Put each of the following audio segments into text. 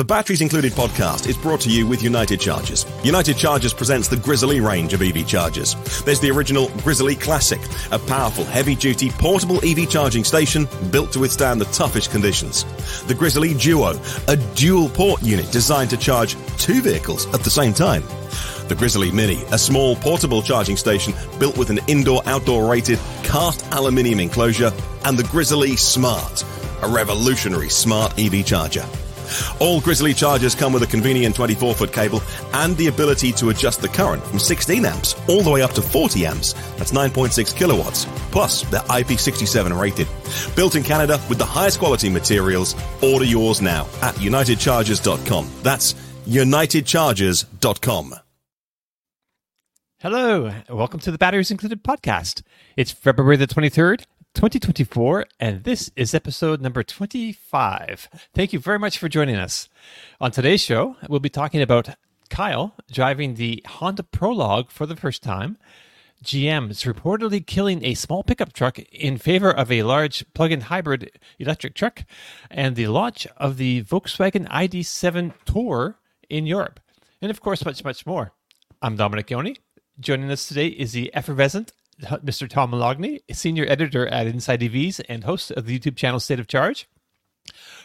The Batteries Included podcast is brought to you with United Chargers. United Chargers presents the Grizzly range of EV chargers. There's the original Grizzly Classic, a powerful, heavy duty, portable EV charging station built to withstand the toughest conditions. The Grizzly Duo, a dual port unit designed to charge two vehicles at the same time. The Grizzly Mini, a small portable charging station built with an indoor outdoor rated cast aluminium enclosure, and the Grizzly Smart, a revolutionary smart EV charger. All Grizzly chargers come with a convenient 24 foot cable and the ability to adjust the current from 16 amps all the way up to 40 amps. That's 9.6 kilowatts. Plus, they're IP67 rated. Built in Canada with the highest quality materials. Order yours now at unitedchargers.com. That's unitedchargers.com. Hello, welcome to the Batteries Included podcast. It's February the 23rd, 2024, and this is episode number 25. Thank you very much for joining us. On today's show, we'll be talking about Kyle driving the Honda Prologue for the first time. GM is reportedly killing a small pickup truck in favor of a large plug in hybrid electric truck, and the launch of the Volkswagen ID7 Tour in Europe. And of course, much, much more. I'm Dominic Yoni. Joining us today is the effervescent Mr. Tom Moloughney, senior editor at Inside EVs and host of the YouTube channel State of Charge.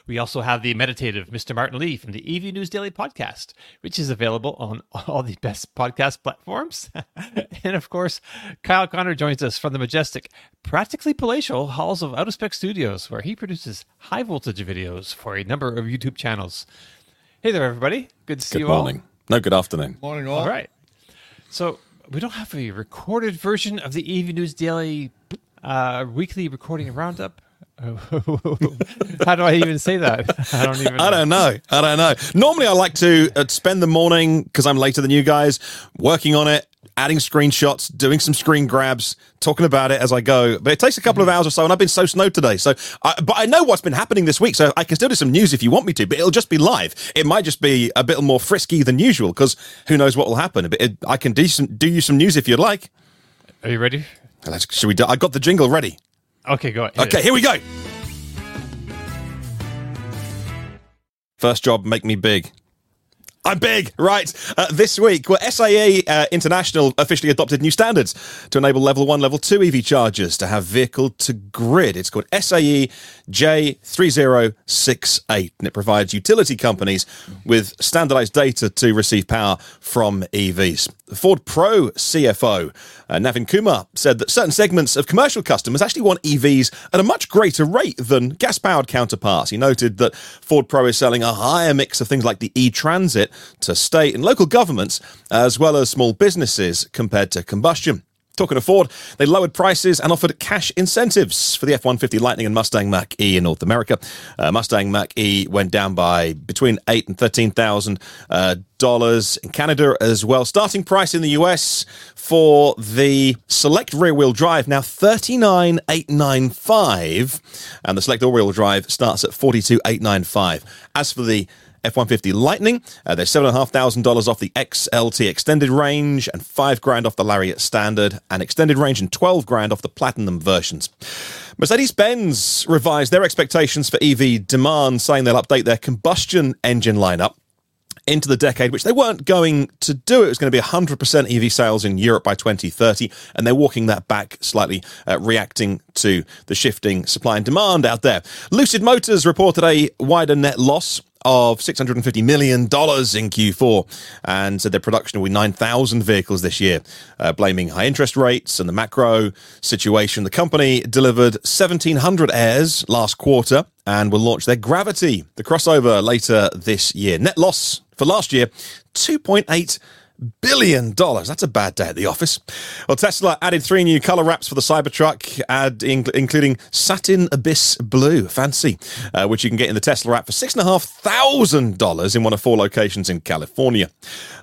We also have the meditative Mr. Martyn Lee from the EV News Daily podcast, which is available on all the best podcast platforms. and of course, Kyle Conner joins us from the majestic, practically palatial halls of Out of Spec Studios, where he produces high voltage videos for a number of YouTube channels. Hey there, everybody. Good to see Good you morning. all. No, good afternoon. Morning, all. All right. So we don't have a recorded version of the EV News Daily uh, weekly recording roundup. How do I even say that? I don't even. I don't know. I don't know. Normally, I like to uh, spend the morning because I'm later than you guys, working on it, adding screenshots, doing some screen grabs, talking about it as I go. But it takes a couple of hours or so, and I've been so snowed today. So, I, but I know what's been happening this week, so I can still do some news if you want me to. But it'll just be live. It might just be a bit more frisky than usual because who knows what will happen. But it, I can do some, do you some news if you'd like. Are you ready? Let's, should we? Do, I got the jingle ready. Okay, go ahead. Okay, here we go. First job, make me big. I'm big, right? Uh, this week, well, SAE uh, International officially adopted new standards to enable level one, level two EV chargers to have vehicle to grid. It's called SAE J3068, and it provides utility companies with standardized data to receive power from EVs. Ford Pro CFO, uh, Navin Kumar, said that certain segments of commercial customers actually want EVs at a much greater rate than gas powered counterparts. He noted that Ford Pro is selling a higher mix of things like the e Transit to state and local governments, as well as small businesses compared to combustion. Talking to Ford, they lowered prices and offered cash incentives for the F 150 Lightning and Mustang Mach E in North America. Uh, Mustang Mach E went down by between eight and thirteen thousand uh, dollars in Canada as well. Starting price in the US for the Select rear wheel drive now thirty nine eight nine five, and the Select all wheel drive starts at forty two eight nine five. As for the F-150 Lightning. Uh, there's seven and a half thousand dollars off the XLT extended range, and five grand off the Lariat Standard, and extended range, and twelve grand off the Platinum versions. Mercedes-Benz revised their expectations for EV demand, saying they'll update their combustion engine lineup into the decade, which they weren't going to do. It was going to be 100% EV sales in Europe by 2030, and they're walking that back slightly, uh, reacting to the shifting supply and demand out there. Lucid Motors reported a wider net loss of $650 million in Q4 and said their production will be 9,000 vehicles this year, uh, blaming high interest rates and the macro situation. The company delivered 1,700 Airs last quarter and will launch their Gravity, the crossover, later this year. Net loss for last year, 2.8 billion dollars. That's a bad day at the office. Well, Tesla added three new color wraps for the Cybertruck, add in, including satin abyss blue, fancy, uh, which you can get in the Tesla app for six and a half thousand dollars in one of four locations in California.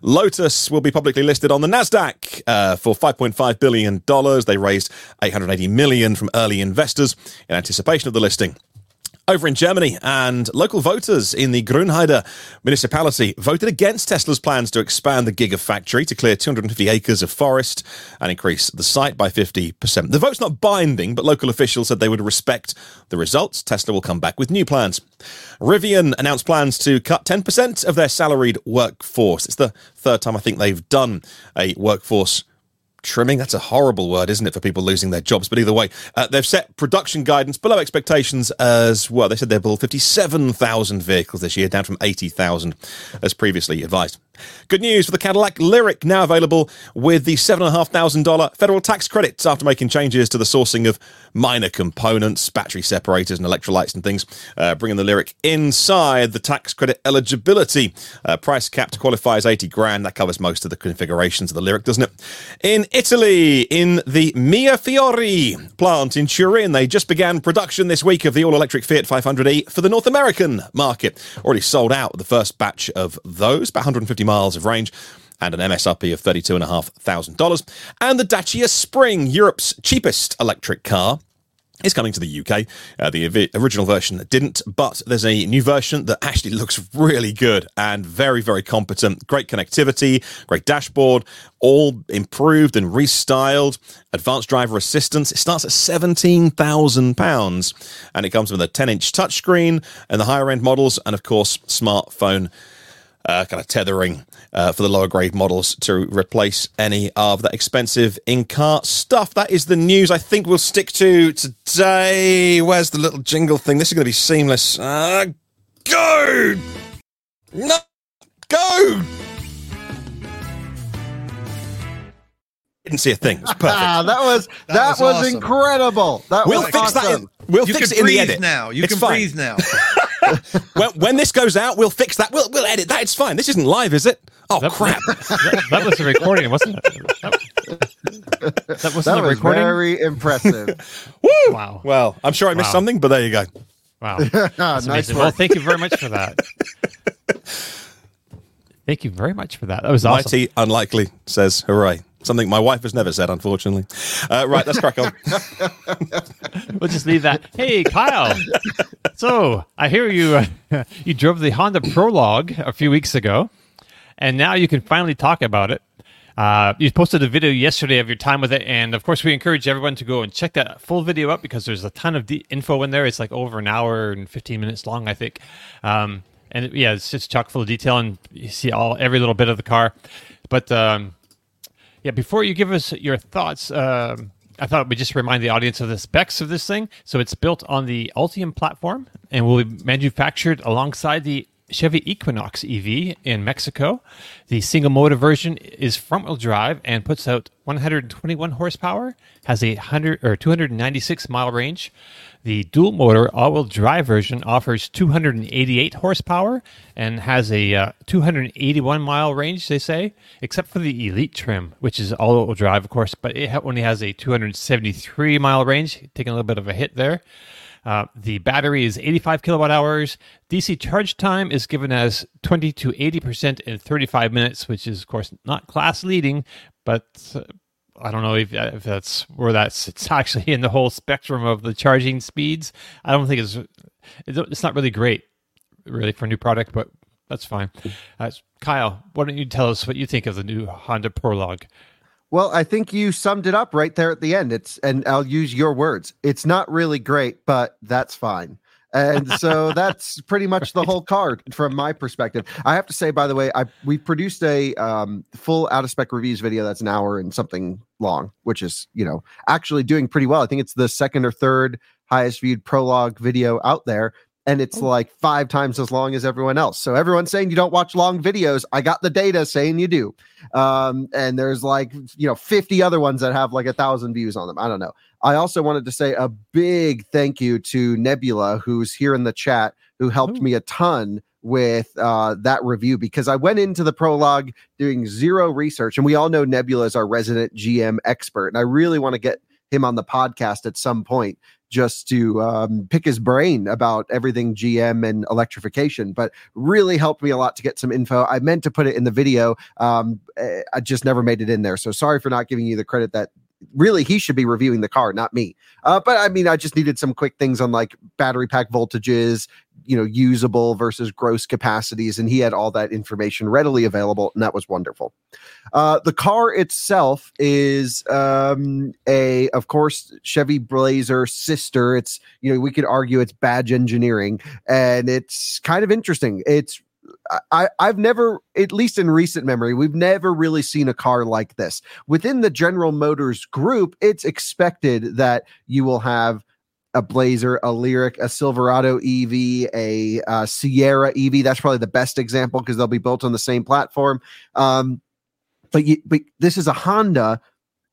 Lotus will be publicly listed on the Nasdaq uh, for 5.5 billion dollars. They raised 880 million from early investors in anticipation of the listing. Over in Germany, and local voters in the Grünheide municipality voted against Tesla's plans to expand the Gigafactory to clear 250 acres of forest and increase the site by 50%. The vote's not binding, but local officials said they would respect the results. Tesla will come back with new plans. Rivian announced plans to cut 10% of their salaried workforce. It's the third time I think they've done a workforce trimming. That's a horrible word, isn't it, for people losing their jobs? But either way, uh, they've set production guidance below expectations as well. They said they'll build 57,000 vehicles this year, down from 80,000 as previously advised. Good news for the Cadillac Lyriq, now available with the $7,500 federal tax credits after making changes to the sourcing of minor components, battery separators, and electrolytes and things, uh, bringing the Lyriq inside the tax credit eligibility. Uh, price cap to qualify as 80 grand. That covers most of the configurations of the Lyriq, doesn't it? In Italy, in the Mirafiori plant in Turin, they just began production this week of the all electric Fiat 500e for the North American market. Already sold out the first batch of those, about 150 miles of range and an MSRP of $32,500. And the Dacia Spring, Europe's cheapest electric car, is coming to the UK. Uh, the original version didn't, but there's a new version that actually looks really good and very, very competent. Great connectivity, great dashboard, all improved and restyled. Advanced driver assistance. It starts at £17,000 and it comes with a 10 inch touchscreen and the higher end models, and of course, smartphone uh, kind of tethering uh, for the lower grade models to replace any of that expensive in car stuff. That is the news I think we'll stick to today. Where's the little jingle thing? This is going to be seamless. Uh, go! No! Go! Didn't see a thing. It was perfect. Ah, that was that, that was, was awesome. incredible. That we'll was fix awesome. that. In, we'll you fix it in the edit. now. You it's can fine. breathe now. when, when, this goes out, we'll fix that. We'll, we'll edit that. It's fine. This isn't live, is it? Oh, that, crap. That, that, was a recording, wasn't it? That, that wasn't a recording? very impressive. Woo! Wow. Well, I'm sure I missed Wow. something, but there you go. Wow. Ah, nice amazing. Well, thank you very much for that. thank you very much for that. That was awesome. Mighty Unlikely says hooray. Something my wife has never said, unfortunately. Uh, right, let's crack on. We'll just leave that. Hey, Kyle. so I hear you uh, you drove the Honda Prologue a few weeks ago, and now you can finally talk about it. Uh, you posted a video yesterday of your time with it, and of course, we encourage everyone to go and check that full video up because there's a ton of de- info in there. It's like over an hour and 15 minutes long, I think. Um, and yeah, it's just chock full of detail, and you see all every little bit of the car. But um, yeah, before you give us your thoughts, um, I thought we'd just remind the audience of the specs of this thing. So it's built on the Ultium platform and will be manufactured alongside the Chevy Equinox EV in Mexico. The single motor version is front wheel drive and puts out 121 horsepower, has a 100 or 296 mile range. The dual motor all wheel drive version offers 288 horsepower and has a uh, 281 mile range, they say, except for the Elite trim, which is all wheel drive, of course, but it only has a 273 mile range, taking a little bit of a hit there. Uh, the battery is 85 kilowatt hours. DC charge time is given as 20 to 80% in 35 minutes, which is, of course, not class leading, but uh, I don't know if, if that's where that's it's actually in the whole spectrum of the charging speeds. I don't think it's it's not really great, really, for a new product, but that's fine. Uh, Kyle, why don't you tell us what you think of the new Honda Prologue? Well, I think you summed it up right there at the end. It's and I'll use your words. It's not really great, but that's fine. And so that's pretty much the whole card from my perspective. I have to say, by the way, I we produced a um, full out of spec reviews video that's an hour and something long, which is you know actually doing pretty well. I think it's the second or third highest viewed prologue video out there. And it's like five times as long as everyone else. So everyone's saying you don't watch long videos. I got the data saying you do. Um, and there's like you know 50 other ones that have like a thousand views on them. I don't know. I also wanted to say a big thank you to Nebula, who's here in the chat, who helped Ooh. me a ton with uh, that review because I went into the prologue doing zero research, and we all know Nebula is our resident GM expert, and I really want to get him on the podcast at some point just to um, pick his brain about everything GM and electrification, but really helped me a lot to get some info. I meant to put it in the video. Um, eh, I just never made it in there. So sorry for not giving you the credit that really he should be reviewing the car, not me. Uh, but I mean, I just needed some quick things on like battery pack voltages, you know, usable versus gross capacities, and he had all that information readily available, and that was wonderful. Uh, the car itself is um, a, of course, Chevy Blazer sister. It's you know we could argue it's badge engineering, and it's kind of interesting. It's I, I've never, at least in recent memory, we've never really seen a car like this. Within the General Motors group, it's expected that you will have a Blazer, a Lyriq, a Silverado EV, a uh, Sierra EV. That's probably the best example because they'll be built on the same platform. Um, but you, but this is a Honda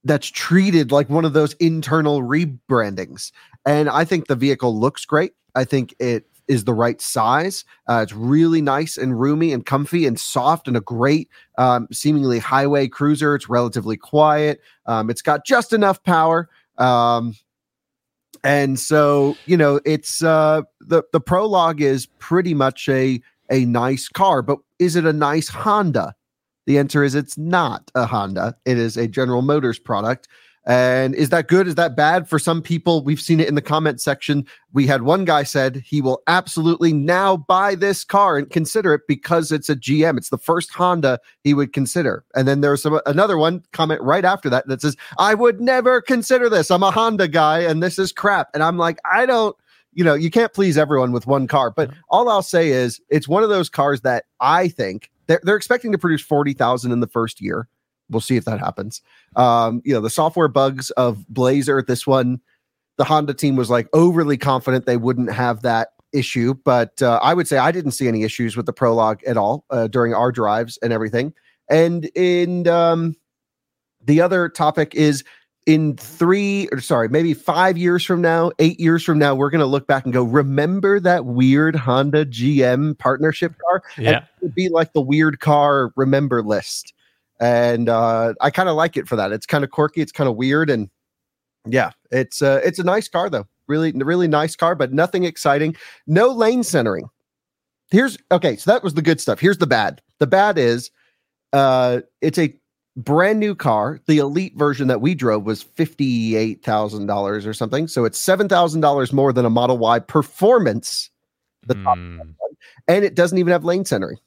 that's treated like one of those internal rebrandings, and I think the vehicle looks great. I think it is the right size. Uh, it's really nice and roomy and comfy and soft and a great, um, seemingly highway cruiser. It's relatively quiet. Um, it's got just enough power. Um, and so, you know, it's uh, the the prologue is pretty much a a nice car, but is it a nice Honda? The answer is it's not a Honda. It is a General Motors product. And is that good? Is that bad for some people? We've seen it in the comment section. We had one guy said he will absolutely now buy this car and consider it because it's a GM. It's the first Honda he would consider. And then there's some another one comment right after that that says, "I would never consider this. I'm a Honda guy and this is crap." And I'm like, "I don't you know, you can't please everyone with one car, but all I'll say is it's one of those cars that I think they're, they're expecting to produce 40,000 in the first year. We'll see if that happens. Um, you know, the software bugs of Blazer, this one, the Honda team was like overly confident they wouldn't have that issue. But uh, I would say I didn't see any issues with the prologue at all uh, during our drives and everything. And in um, the other topic is in three or sorry, maybe five years from now, eight years from now, we're going to look back and go, remember that weird Honda GM partnership car? Yeah. And it would be like the weird car remember list and uh, I kind of like it for that. It's kind of quirky, it's kind of weird, and yeah, it's uh, it's a nice car though. Really, really nice car, but nothing exciting. No lane centering. Here's okay. So that was the good stuff. Here's the bad. The bad is, uh, it's a brand new car. The elite version that we drove was fifty eight thousand dollars or something. So it's seven thousand dollars more than a Model Y performance. The top Hmm. one, and it doesn't even have lane centering.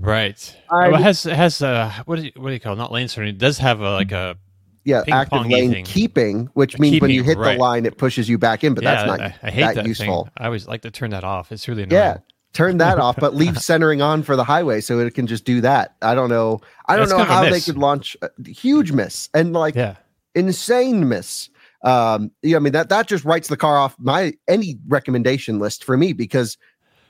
Right. I well, it has it has uh what do you what do you call it? not lane centering? It does have a, like a yeah, active lane thing. keeping, which means when you hit right. the line, it pushes you back in. But yeah. that's not I, I hate that that, useful. Thing. I always like to turn that off. It's really annoying. Yeah, turn that off, but leave centering on for the highway so it can just do that. I don't know. I don't That's know a how they could launch a huge miss and like Yeah. insane miss. Um, yeah, I mean that that just writes the car off my any recommendation list for me because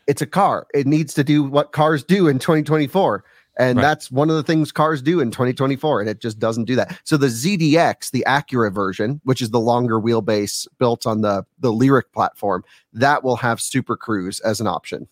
it's a car. It needs to do what cars do in 2024. And Right. that's one of the things cars do in 2024, and it just doesn't do that. So the ZDX, the Acura version, which is the longer wheelbase built on the the Lyriq platform, that will have Super Cruise as an option.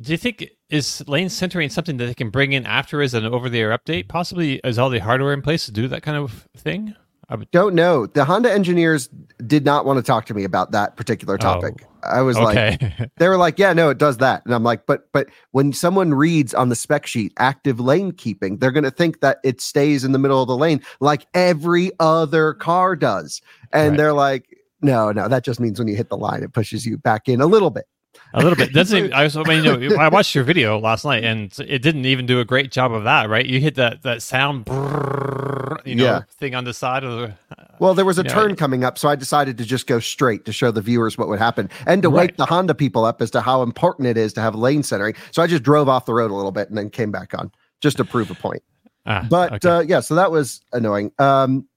Do you think is lane centering something that they can bring in after as an over the air update? Possibly is all the hardware in place to do that kind of thing? I would, Don't know. The Honda engineers did not want to talk to me about that particular oh. topic. I was like, they were like, yeah, no, it does that. And I'm like, but but when someone reads on the spec sheet active lane keeping, they're going to think that it stays in the middle of the lane like every other car does. And Right. they're like, no, no, that just means when you hit the line, it pushes you back in a little bit. A little bit. Doesn't even, I was, I mean, you know, I watched your video last night, and it didn't even do a great job of that, right? You hit that that sound, brrrr, you know, Yeah. thing on the side of the. Well, there was a turn coming up, so I decided to just go straight to show the viewers what would happen and to wake the Honda people up as to how important it is to have lane centering. So I just drove off the road a little bit and then came back on just to prove a point. Ah, but okay. uh, yeah, so that was annoying. Um,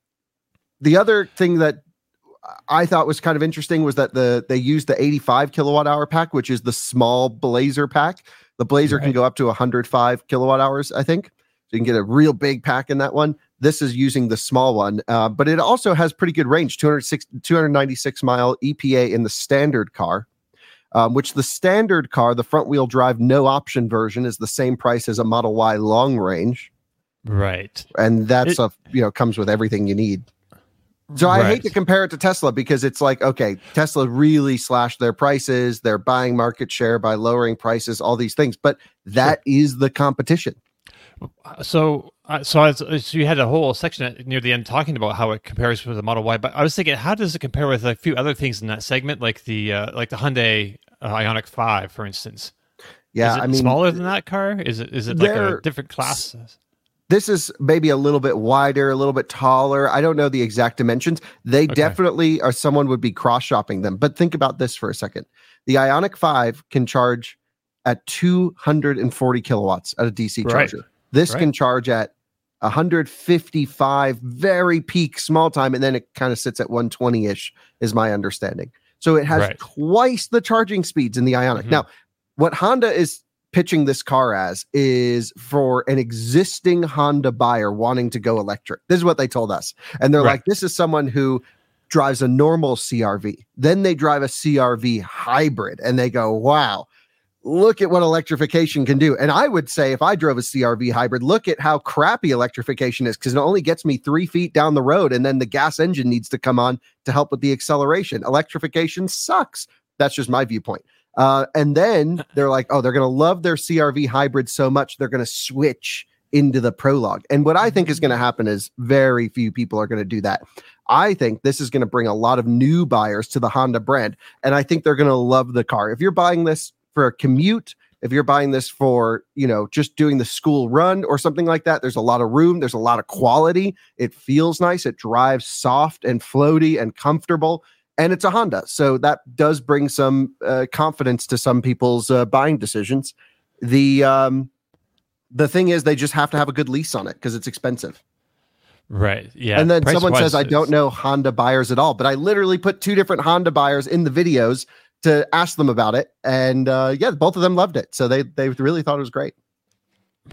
the other thing that I thought was kind of interesting was that the they used the 85 kilowatt hour pack, which is the small Blazer pack. The Blazer can go up to 105 kilowatt hours, I think. So you can get a real big pack in that one. This is using the small one, uh, but it also has pretty good range 206, 296 mile EPA in the standard car. Um, which the standard car, the front wheel drive no option version, is the same price as a Model Y long range right. and that's It- a you know comes with everything you need. So I hate to compare it to Tesla because it's like okay, Tesla really slashed their prices, they're buying market share by lowering prices, all these things, but that is the competition. So Uh, so, I so you had a whole section near the end talking about how it compares with the Model Y, but I was thinking, how does it compare with a few other things in that segment, like the uh, like the Hyundai uh, Ioniq Five, for instance? Yeah, is it I mean, smaller than that car? Is it is it like a different class? This is maybe a little bit wider, a little bit taller. I don't know the exact dimensions. They Okay. definitely are someone would be cross shopping them. But think about this for a second. The Ioniq 5 can charge at 240 kilowatts at a DC Right. charger. This Right. can charge at 155 very peak small time and then it kind of sits at 120ish is my understanding. So it has Right. twice the charging speeds in the Ioniq. Mhm. Now, what Honda is pitching this car as is for an existing Honda buyer wanting to go electric. This is what they told us. And they're Right. like, this is someone who drives a normal CRV. Then they drive a CRV hybrid and they go, wow, look at what electrification can do. And I would say if I drove a CRV hybrid, look at how crappy electrification is because it only gets me three feet down the road and then the gas engine needs to come on to help with the acceleration. Electrification sucks. That's just my viewpoint. Uh, and then they're like, oh, they're going to love their CRV hybrid so much, they're going to switch into the prologue. And what I think is going to happen is very few people are going to do that. I think this is going to bring a lot of new buyers to the Honda brand. And I think they're going to love the car. If you're buying this for a commute, if you're buying this for, you know, just doing the school run or something like that, there's a lot of room, there's a lot of quality. It feels nice, it drives soft and floaty and comfortable and it's a Honda. So that does bring some uh, confidence to some people's uh, buying decisions. The um, the thing is, they just have to have a good lease on it because it's expensive. Right. Yeah. and then someone price-wise, says, "I don't know Honda buyers at all," but I literally put two different Honda buyers in the videos to ask them about it, and uh, yeah, both of them loved it. So they they really thought it was great.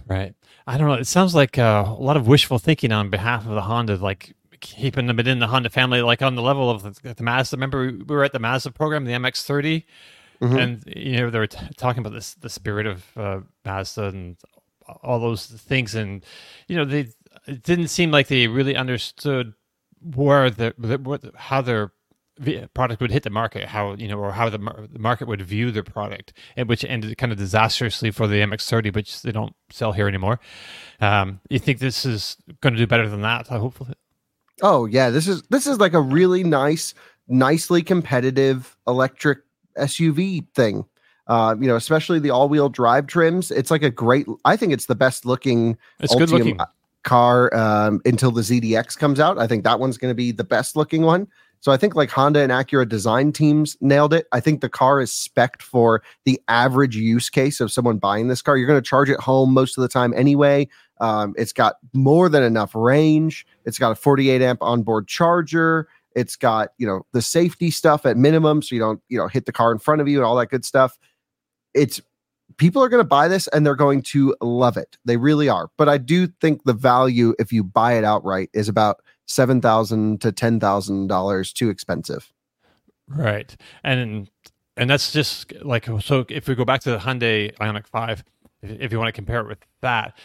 Right. I don't know. It sounds like uh, a lot of wishful thinking on behalf of the Honda, like keeping them within the Honda family, like on the level of the, the Mazda. Remember, we we were at the Mazda program, the MX-30, Mhm. and you know they were t- talking about this, the spirit of uh, Mazda and all those things, and you know they it didn't seem like they really understood where the, the what, how their product would hit the market, how you know, or how the, mar- the market would view their product, and which ended kind of disastrously for the MX-30, which they don't sell here anymore. Um, you think this is going to do better than that? I hopefully. Oh yeah, this is this is like a really nice, nicely competitive electric SUV thing. Uh, you know, especially the all-wheel drive trims. It's like a great. I think it's the best looking It's good looking. car um, until the ZDX comes out. I think that one's going to be the best looking one. So I think like Honda and Acura design teams nailed it. I think the car is spec'd for the average use case of someone buying this car. You're going to charge it home most of the time anyway. Um, it's got more than enough range. It's got a 48 amp onboard charger. It's got you know the safety stuff at minimum, so you don't you know hit the car in front of you and all that good stuff. It's people are going to buy this and they're going to love it. They really are. But I do think the value, if you buy it outright, is about seven thousand to ten thousand dollars too expensive. Right. And and that's just like so if we go back to the Hyundai Ioniq 5 if, if you want to compare it with that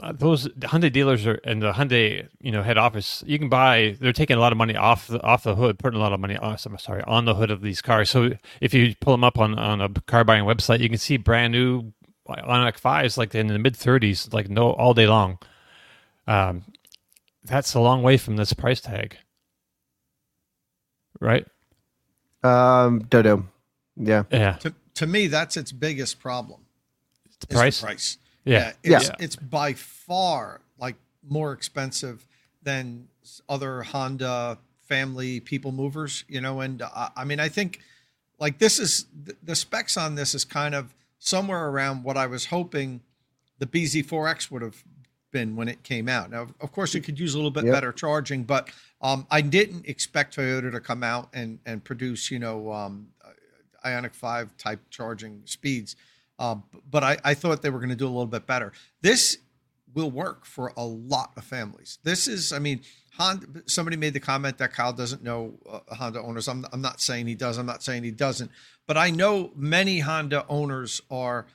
uh, those the Hyundai dealers are and the Hyundai you know head office you can buy they're taking a lot of money off the off the hood putting a lot of money off I'm sorry on the hood of these cars. So if you pull them up on on a car buying website you can see brand new Ioniq 5s like in the mid 30s like no all day long. Um that's a long way from this price tag. Right? Um, Dodo, yeah, yeah. To, to me, that's its biggest problem. the is the price price. yeah it's, Yeah. it's by far like more expensive than other Honda family people movers, you know. And uh, I mean, I think like this is the, the specs on this is kind of somewhere around what I was hoping the BZ4X would have been when it came out. Now, of course, it could use a little bit Yep. better charging, but um, I didn't expect Toyota to come out and and produce, you know, um, Ioniq Five type charging speeds. Uh, but I, I thought they were going to do a little bit better. This will work for a lot of families. This is, I mean, Honda. Somebody made the comment that Kyle doesn't know uh, Honda owners. I'm, I'm not saying he does. I'm not saying he doesn't. But I know many Honda owners are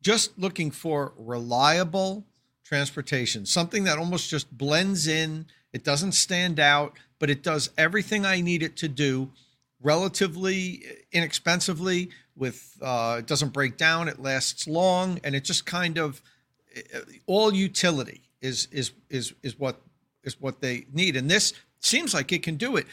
just looking for reliable transportation, something that almost just blends in. It doesn't stand out, but it does everything I need it to do relatively inexpensively with uh, it doesn't break down it lasts long and it just kind of all utility is is is is what is what they need, and this seems like it can do it.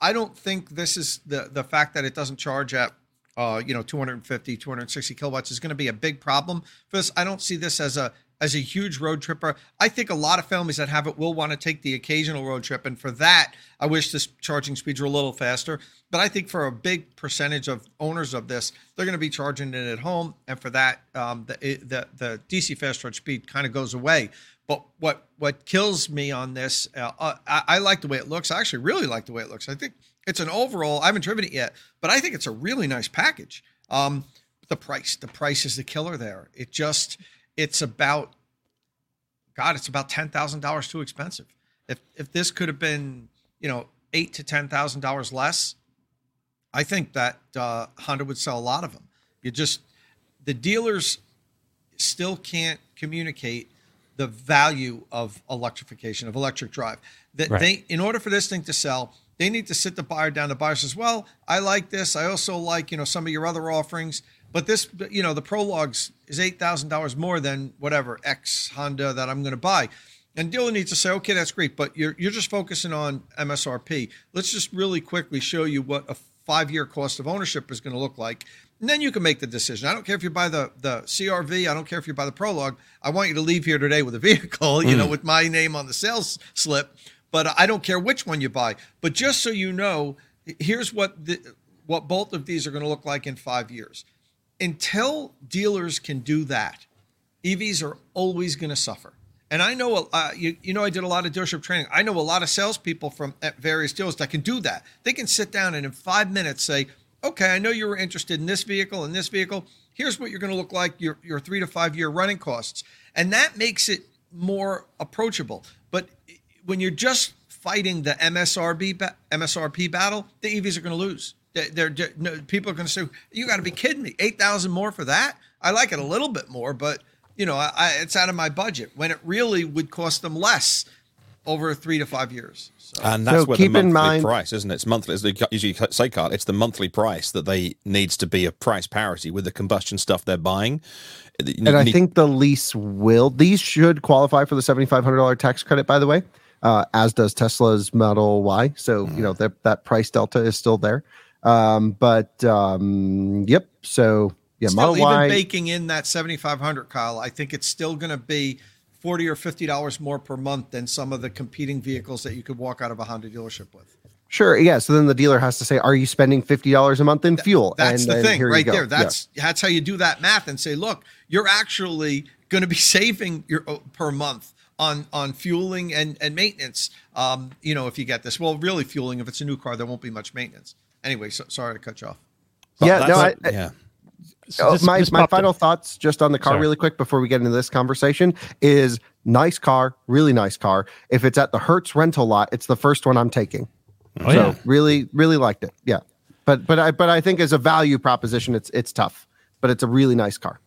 I don't think this is the the fact that it doesn't charge at uh, you know 250 260 kilowatts is going to be a big problem for this. I don't see this as a as a huge road tripper. I think a lot of families that have it will want to take the occasional road trip, and for that, I wish this charging speeds were a little faster. But I think for a big percentage of owners of this, they're going to be charging it at home, and for that, um, the, the the DC fast charge speed kind of goes away. But what what kills me on this, uh, uh, I, I like the way it looks. I actually really like the way it looks. I think it's an overall. I haven't driven it yet, but I think it's a really nice package. Um, the price, the price is the killer there. It just, it's about, God, it's about ten thousand dollars too expensive. If if this could have been, you know, eight to ten thousand dollars less, I think that uh, Honda would sell a lot of them. You just, the dealers still can't communicate the value of electrification of electric drive. That Right. they, in order for this thing to sell, they need to sit the buyer down. The buyer says, "Well, I like this. I also like you know some of your other offerings, but this you know the Prologues is eight thousand dollars more than whatever X Honda that I'm going to buy." And dealer needs to say, "Okay, that's great, but you're you're just focusing on MSRP. Let's just really quickly show you what a five year cost of ownership is going to look like." And then you can make the decision. I don't care if you buy the the CRV. I don't care if you buy the Prologue. I want you to leave here today with a vehicle, you know, mm. with my name on the sales slip. But I don't care which one you buy. But just so you know, here's what the, what both of these are going to look like in five years. Until dealers can do that, EVs are always going to suffer. And I know, uh, you, you know, I did a lot of dealership training. I know a lot of salespeople from at various dealers that can do that. They can sit down and in five minutes say, okay, I know you were interested in this vehicle and this vehicle. Here's what you're going to look like your, your three to five year running costs. And that makes it more approachable. But when you're just fighting the MSRB, MSRP battle, the EVs are going to lose. They're, they're, they're- no, people are going to say, "You got to be kidding me! Eight thousand more for that? I like it a little bit more, but you know, I, I, it's out of my budget." When it really would cost them less over three to five years. So, And that's So where keep the in monthly mind- price, isn't it? It's monthly. As they usually say, Carl, it's the monthly price that they needs to be a price parity with the combustion stuff they're buying. You And I think the lease will. These should qualify for the seventy five hundred dollar tax credit, by the way, uh, as does Tesla's Model Y. So you know that that price delta is still there. Um, but um, yep. So yeah, still, even Y. baking in that seventy five hundred, Kyle, I think it's still going to be forty or fifty dollars more per month than some of the competing vehicles that you could walk out of a Honda dealership with. Sure. Yeah. So then the dealer has to say, "Are you spending fifty dollars a month in fuel?" That's And the then thing right there. Yeah. That's that's how you do that math and say, look, you're actually going to be saving your uh, per month on on fueling and and maintenance. Um, you know, if you get this, well, really fueling. If it's a new car, there won't be much maintenance. Anyway, so, sorry to cut you off. but yeah, no, I- I- yeah. So this- my this my final up- thoughts just on the car Sorry. really quick before we get into this conversation is nice car, really nice car. If it's at the Hertz rental lot, it's the first one I'm taking. Oh, so yeah. really, really liked it. Yeah. But but I but I think as a value proposition, it's it's tough. But it's a really nice car.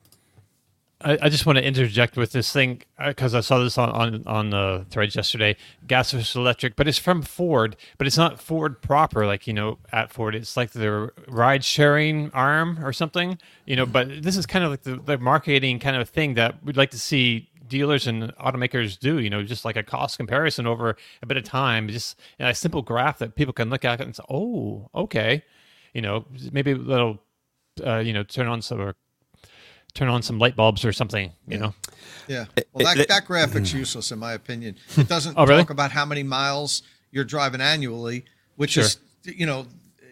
I, I just want to interject with this thing because I saw this on on on the threads yesterday. Gas versus electric, but it's from Ford, but it's not Ford proper. Like you know, at Ford, it's like their ride sharing arm or something. You know, but this is kind of like the, the marketing kind of thing that we'd like to see dealers and automakers do. You know, just like a cost comparison over a bit of time, just a simple graph that people can look at and say, "Oh, okay." You know, maybe that'll uh, you know, turn on some or turn on some light bulbs or something. You know. Yeah. Well, that, that graphic's useless in my opinion. It doesn't Oh, really? talk about how many miles you're driving annually, which Sure. is you know,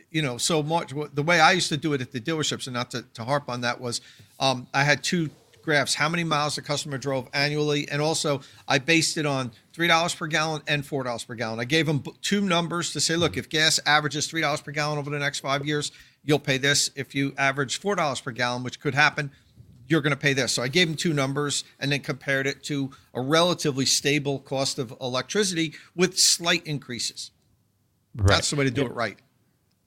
you know, so much. The way I used to do it at the dealerships, and not to, to harp on that, was um, I had two graphs: how many miles the customer drove annually, and also I based it on three dollars per gallon and four dollars per gallon. I gave them two numbers to say, look, if gas averages three dollars per gallon over the next five years, you'll pay this. If you average four dollars per gallon, which could happen, you're going to pay this. So I gave him two numbers and then compared it to a relatively stable cost of electricity with slight increases. Right. That's the way to do it right.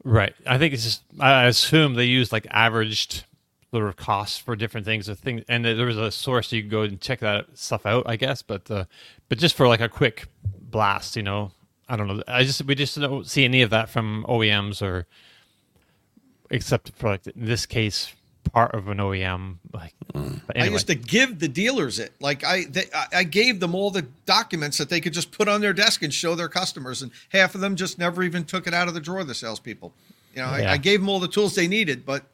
Right. I think it's just. I assume they use like averaged sort of costs for different things. Of things, and there was a source you could go and check that stuff out. I guess, but uh, but just for like a quick blast, you know, I don't know. I just we just don't see any of that from OEMs or except for like in this case part of an OEM. Like, Mm. but I used to give the dealers it. Like I, they, I- I gave them all the documents that they could just put on their desk and show their customers, and half of them just never even took it out of the drawer. The salespeople, you know, Yeah. I, I gave them all the tools they needed, but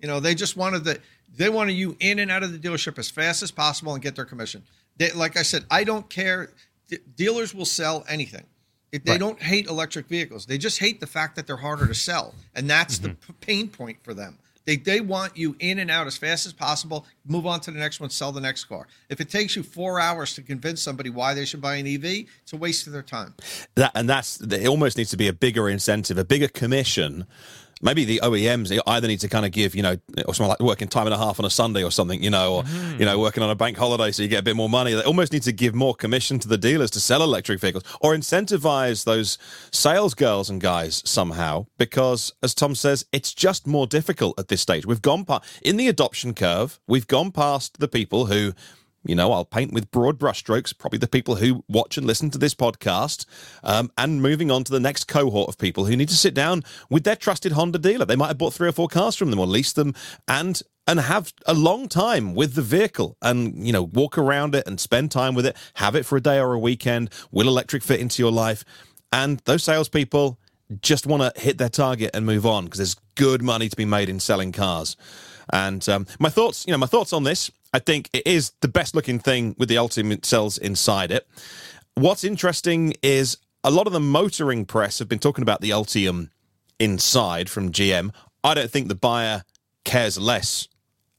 you know, they just wanted the they wanted you in and out of the dealership as fast as possible and get their commission. They, like I said, I don't care. D- dealers will sell anything. If they Right. don't hate electric vehicles. They just hate the fact that they're harder to sell, and that's the p- pain point for them. They they want you in and out as fast as possible. Move on to the next one. Sell the next car. If it takes you four hours to convince somebody why they should buy an EV, it's a waste of their time. That and that's it. Almost needs to be a bigger incentive, a bigger commission. Maybe the OEMs either need to kind of give, you know, or something like working time and a half on a Sunday or something, you know, or Mm-hmm. you know, working on a bank holiday so you get a bit more money. They almost need to give more commission to the dealers to sell electric vehicles, or incentivize those sales girls and guys somehow. Because, as Tom says, it's just more difficult at this stage. We've gone past in the adoption curve. We've gone past the people who you know, I'll paint with broad brushstrokes, probably the people who watch and listen to this podcast, um, and moving on to the next cohort of people who need to sit down with their trusted Honda dealer. They might have bought three or four cars from them or leased them and and have a long time with the vehicle and you know walk around it and spend time with it, have it for a day or a weekend. Will electric fit into your life? And those salespeople just want to hit their target and move on because there's good money to be made in selling cars. And um, my thoughts, you know, my thoughts on this. I think it is the best looking thing with the Ultium cells inside it. What's interesting is a lot of the motoring press have been talking about the Ultium inside from GM. I don't think the buyer cares less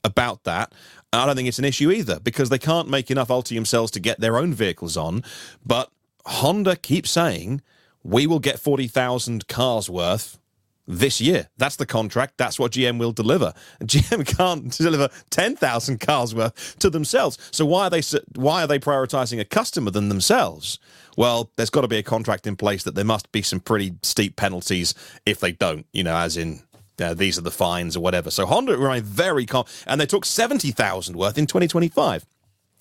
about that. And I don't think it's an issue either because they can't make enough Ultium cells to get their own vehicles on. But Honda keeps saying we will get 40,000 cars worth this year. That's the contract. That's what GM will deliver. GM can't deliver 10,000 cars worth to themselves. So why are they why are they prioritizing a customer than themselves? Well, there's got to be a contract in place that there must be some pretty steep penalties if they don't, you know, as in uh, these are the fines or whatever. So Honda remain very calm, and they took 70,000 worth in 2025.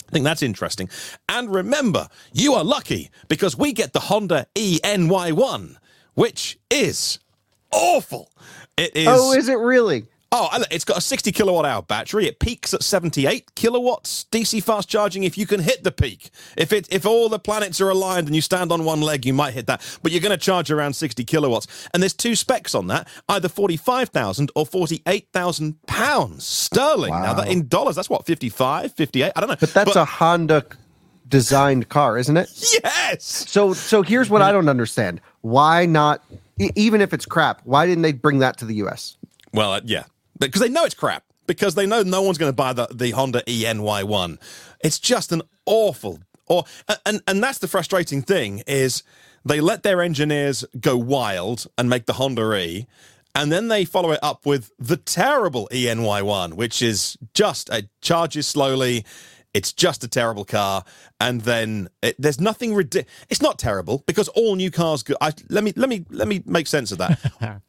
I think that's interesting. And remember, you are lucky because we get the Honda e:Ny1, which is awful. It is. Oh, is it really? Oh, it's got a 60 kilowatt hour battery. It peaks at 78 kilowatts DC fast charging if you can hit the peak. If it if all the planets are aligned and you stand on one leg, you might hit that. But you're going to charge around 60 kilowatts. And there's two specs on that, either 45,000 or 48,000 pounds sterling. Now that in dollars, that's what 55, 58, I don't know. But that's a Honda designed car, isn't it? yes. So so here's what I don't understand. Why not even if it's crap, why didn't they bring that to the US? Well, uh, yeah, because they know it's crap. Because they know no one's going to buy the, the Honda e:Ny1. It's just an awful, or and and that's the frustrating thing is they let their engineers go wild and make the Honda E, and then they follow it up with the terrible e:Ny1, which is just it charges slowly. It's just a terrible car, and then it, there's nothing. Ridi- it's not terrible because all new cars. Go- I, let me let me let me make sense of that.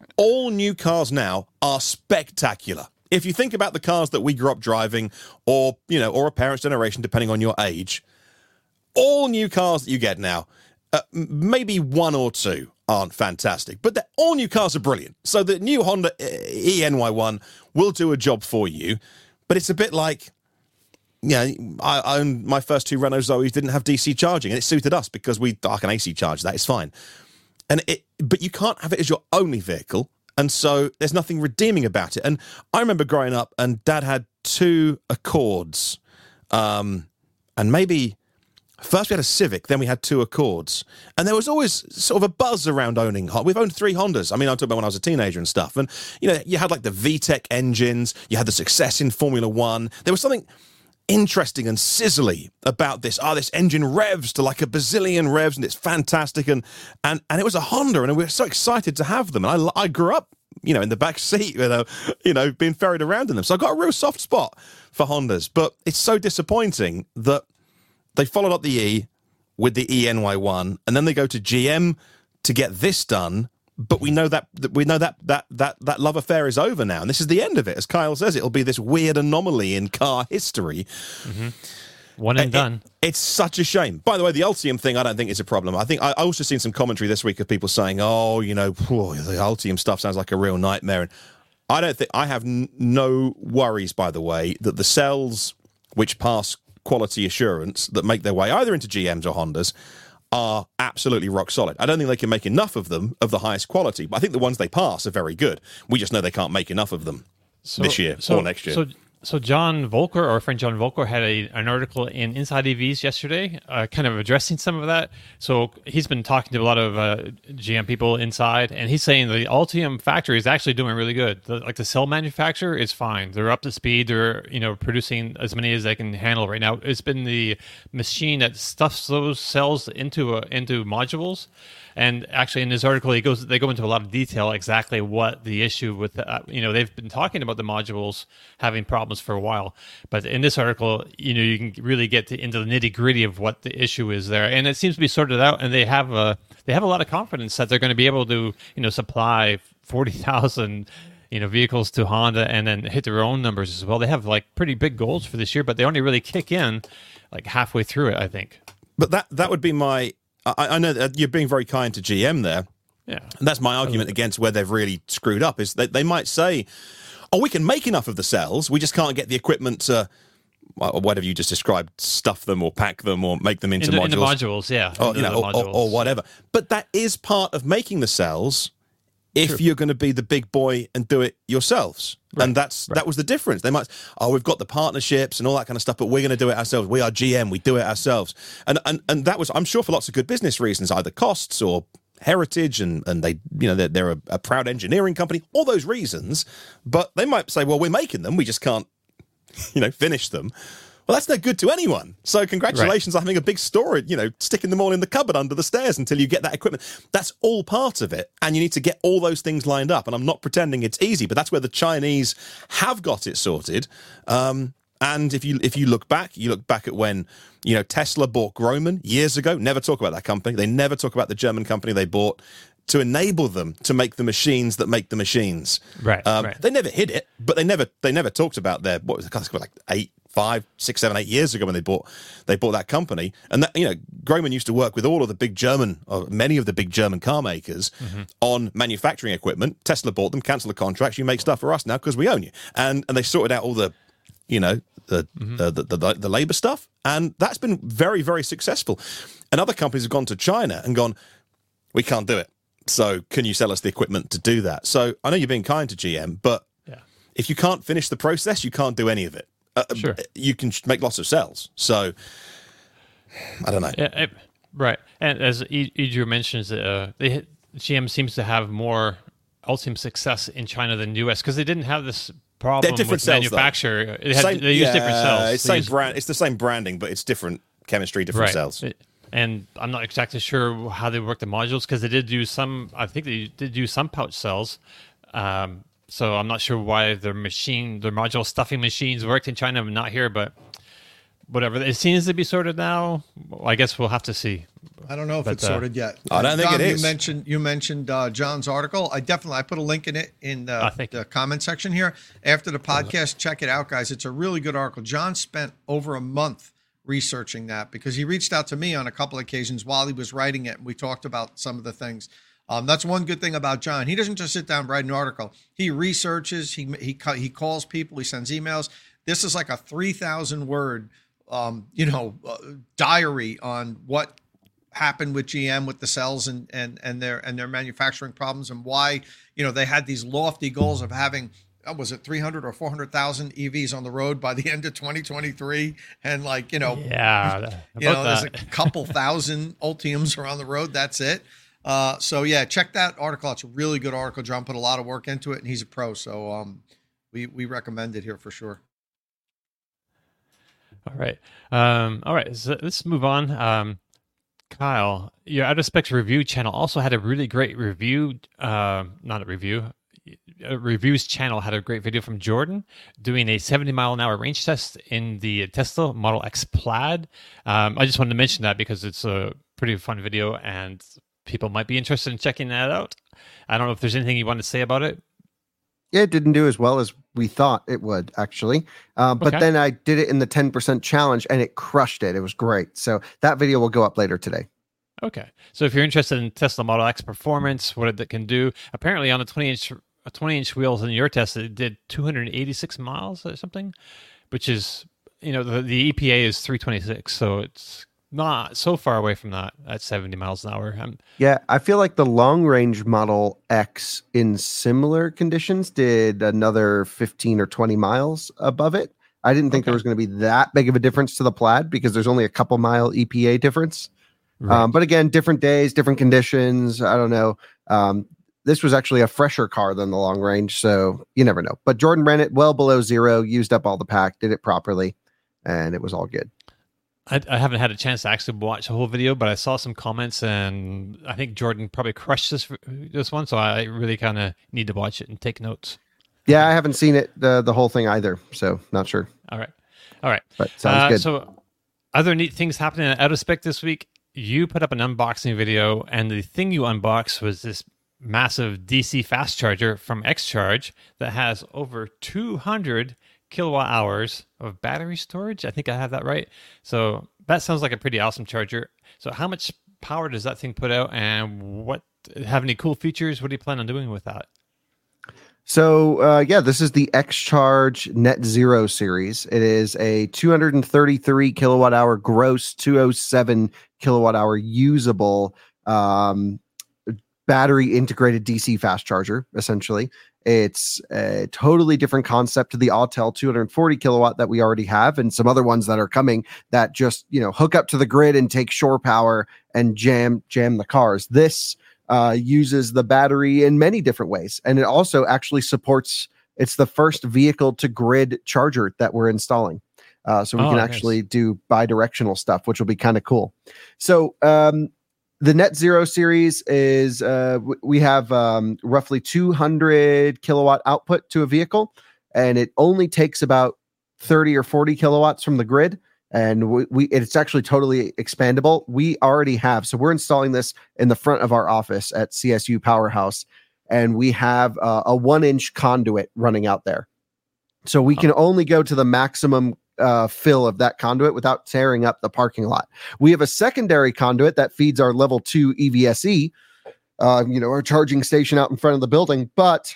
all new cars now are spectacular. If you think about the cars that we grew up driving, or you know, or a parent's generation, depending on your age, all new cars that you get now, uh, maybe one or two aren't fantastic, but the- all new cars are brilliant. So the new Honda uh, e:Ny1 will do a job for you, but it's a bit like yeah, I owned my first two Renault Zoes didn't have DC charging, and it suited us because we I can AC charge that. It's fine, and it but you can't have it as your only vehicle, and so there's nothing redeeming about it. And I remember growing up, and Dad had two Accords, um, and maybe first we had a Civic, then we had two Accords, and there was always sort of a buzz around owning. We've owned three Hondas. I mean, I'm talking about when I was a teenager and stuff, and you know, you had like the VTEC engines, you had the success in Formula One. There was something interesting and sizzly about this. Oh, this engine revs to like a bazillion revs, and it's fantastic. And and and it was a Honda, and we were so excited to have them. And I I grew up, you know, in the back seat, you know, you know, being ferried around in them. So I got a real soft spot for Hondas. But it's so disappointing that they followed up the E with the e:Ny1, and then they go to GM to get this done. But we know that that- we know that that that that love affair is over now, and this is the end of it. As Kyle says, it'll be this weird anomaly in car history. Mm-hmm. One and It- done. it's such a shame. By the way, the Ultium thing, I don't think is a problem. I think I, I also seen some commentary this week of people saying, "Oh, you know, whew, the Ultium stuff sounds like a real nightmare." And I don't think I have n- no worries. By the way, that the cells which pass quality assurance that make their way either into GMs or Hondas are absolutely rock solid. I don't think they can make enough of them of the highest quality, but I think the ones they pass are very good. We just know they can't make enough of them So- this year so- or next year. So, so John Voelcker, our friend John Voelcker, had a, an article in Inside EVs yesterday, uh, kind of addressing some of that. So he's been talking to a lot of uh, GM people inside, and he's saying the Ultium factory is actually doing really good. The, like the cell manufacturer is fine; they're up to speed. They're you know producing as many as they can handle right now. It's been the machine that stuffs those cells into uh, into modules. And actually, in this article, he goes they go into a lot of detail exactly what the issue with uh, you know they've been talking about the modules having problems for a while, but in this article, you know you can really get to, into the nitty gritty of what the issue is there, and it seems to be sorted out. And they have a they have a lot of confidence that they're going to be able to you know supply forty thousand you know vehicles to Honda and then hit their own numbers as well. They have like pretty big goals for this year, but they only really kick in like halfway through it, I think. but that that would be my. I, I know that you're being very kind to GM there. Yeah. And that's my argument against where they've really screwed up is that they might say, "Oh, we can make enough of the cells. We just can't get the equipment to, whatever you just described, stuff them or pack them or make them into In the, modules, in the modules, yeah. or, into you know, or, or, or whatever." But that is part of making the cells. If you're going to be the big boy and do it yourselves, and that's that was the difference. They might, oh, we've got the partnerships and all that kind of stuff, but we're going to do it ourselves. We are GM, we do it ourselves, and and and that was, I'm sure, for lots of good business reasons, either costs or heritage and and they you know they're, they're a, a proud engineering company all those reasons but they might say well we're making them we just can't you know finish them well that's no good to anyone so congratulations on having a big storage you know sticking them all in the cupboard under the stairs until you get that equipment that's all part of it and you need to get all those things lined up and i'm not pretending it's easy but that's where the chinese have got it sorted um and if you if you look back, you look back at when you know Tesla bought Grohmann years ago. Never talk about that company. They never talk about the German company they bought to enable them to make the machines that make the machines. Right, Um, right. They never hid it, but they never they never talked about their what was it like eight, five, six, seven, eight years ago when they bought they bought that company. And that you know Grohmann used to work with all of the big German or many of the big German car makers Mm-hmm. on manufacturing equipment. Tesla bought them, cancelled the contracts. You make stuff for us now because we own you. And and they sorted out all the you know the, uh, the, the the labor stuff, and that's been very very successful. And other companies have gone to China and gone, we can't do it. So can you sell us the equipment to do that? So I know you're being kind to GM, but Yeah. if you can't finish the process, you can't do any of it. Uh, Sure. You can make lots of cells. So I don't know. Yeah, it- right. And as Idru mentions, uh, they, GM seems to have more ultimate success in China than the US because they didn't have this problem They're different with cells, though. manufacture. Had, Same- they use different cells. It's same use- brand. It's the same branding, but it's different chemistry, different right. cells. It- and I'm not exactly sure how they work the modules because they did do some. I think they did do some pouch cells. Um, so I'm not sure why their machine, their module stuffing machines worked in China, but not here. But whatever, it seems to be sorted now. I guess we'll have to see. I don't know if But, it's uh, sorted yet. I don't think Dom, it You mentioned you mentioned uh, John's article. I definitely I put a link in it in the, the comment section here after the podcast. Check it out, guys. It's a really good article. John spent over a month researching that because he reached out to me on a couple of occasions while he was writing it. and We talked about some of the things. Um, that's one good thing about John. He doesn't just sit down and write an article. He researches. He he he calls people. He sends emails. This is like a three thousand word, um, you know, uh, diary on what happened with GM with the cells and and and their and their manufacturing problems and why you know they had these lofty goals of having uh, was it 300 or 400,000 EVs on the road by the end of 2023 and like you know Yeah, you know there's a couple thousand Ultiums are on the road that's it uh, so yeah check that article it's a really good article John put a lot of work into it and he's a pro so um we we recommend it here for sure All right. Um, all right. So let's move on. Um, Kyle, your Out of Specs review channel also had a really great review. Uh, not a review. A reviews channel had a great video from Jordan doing a 70 mile an hour range test in the Tesla Model X Plaid. Um, I just wanted to mention that because it's a pretty fun video and people might be interested in checking that out. I don't know if there's anything you want to say about it. Yeah, it didn't do as well as we thought it would, actually. Uh, but Okay. then I did it in the 10% challenge and it crushed it. It was great. So that video will go up later today. Okay. So if you're interested in Tesla Model X performance, what it can do, apparently on the 20 inch 20 inch wheels in your test, it did 286 miles or something, which is, you know, the, the EPA is 326. So it's not so far away from that at 70 miles an hour. I'm, Yeah, I feel like the long range Model X in similar conditions did another 15 or 20 miles above it. I didn't think there was going to be that big of a difference to the plaid because there's only a couple mile EPA difference. Um, but again, different days, different conditions. I don't know. Um, this was actually a fresher car than the long range, so you never know. But Jordan ran it well below zero, used up all the pack, did it properly, and it was all good. I, I haven't had a chance to actually watch the whole video, but I saw some comments, and I think Jordan probably crushed this this one. So I really kind of need to watch it and take notes. Yeah, I haven't seen it the the whole thing either, so not sure. All right, all right. But sounds Uh, good. So, other neat things happening at Out of Spec this week. You put up an unboxing video, and the thing you unboxed was this massive DC fast charger from XCharge that has over 200 kilowatt hours of battery storage. I think I have that right. So that sounds like a pretty awesome charger. So, how much power does that thing put out, and what have any cool features? What do you plan on doing with that? So uh, yeah, this is the X Charge Net Zero series. It is a 233 kilowatt hour gross, 207 kilowatt hour usable um, battery integrated DC fast charger. Essentially, it's a totally different concept to the Autel 240 kilowatt that we already have, and some other ones that are coming that just you know hook up to the grid and take shore power and jam jam the cars. This uh, uses the battery in many different ways. And it also actually supports, it's the first vehicle to grid charger that we're installing. Uh, so we Oh, can nice. actually do bi-directional stuff, which will be kind of cool. So um, the Net Zero series is uh, we have um, roughly 200 kilowatt output to a vehicle, and it only takes about 30 or 40 kilowatts from the grid. And we, we it's actually totally expandable. We already have, so we're installing this in the front of our office at CSU Powerhouse, and we have uh, a one inch conduit running out there. So we can only go to the maximum uh, fill of that conduit without tearing up the parking lot. We have a secondary conduit that feeds our level two EVSE, uh, you know, our charging station out in front of the building, but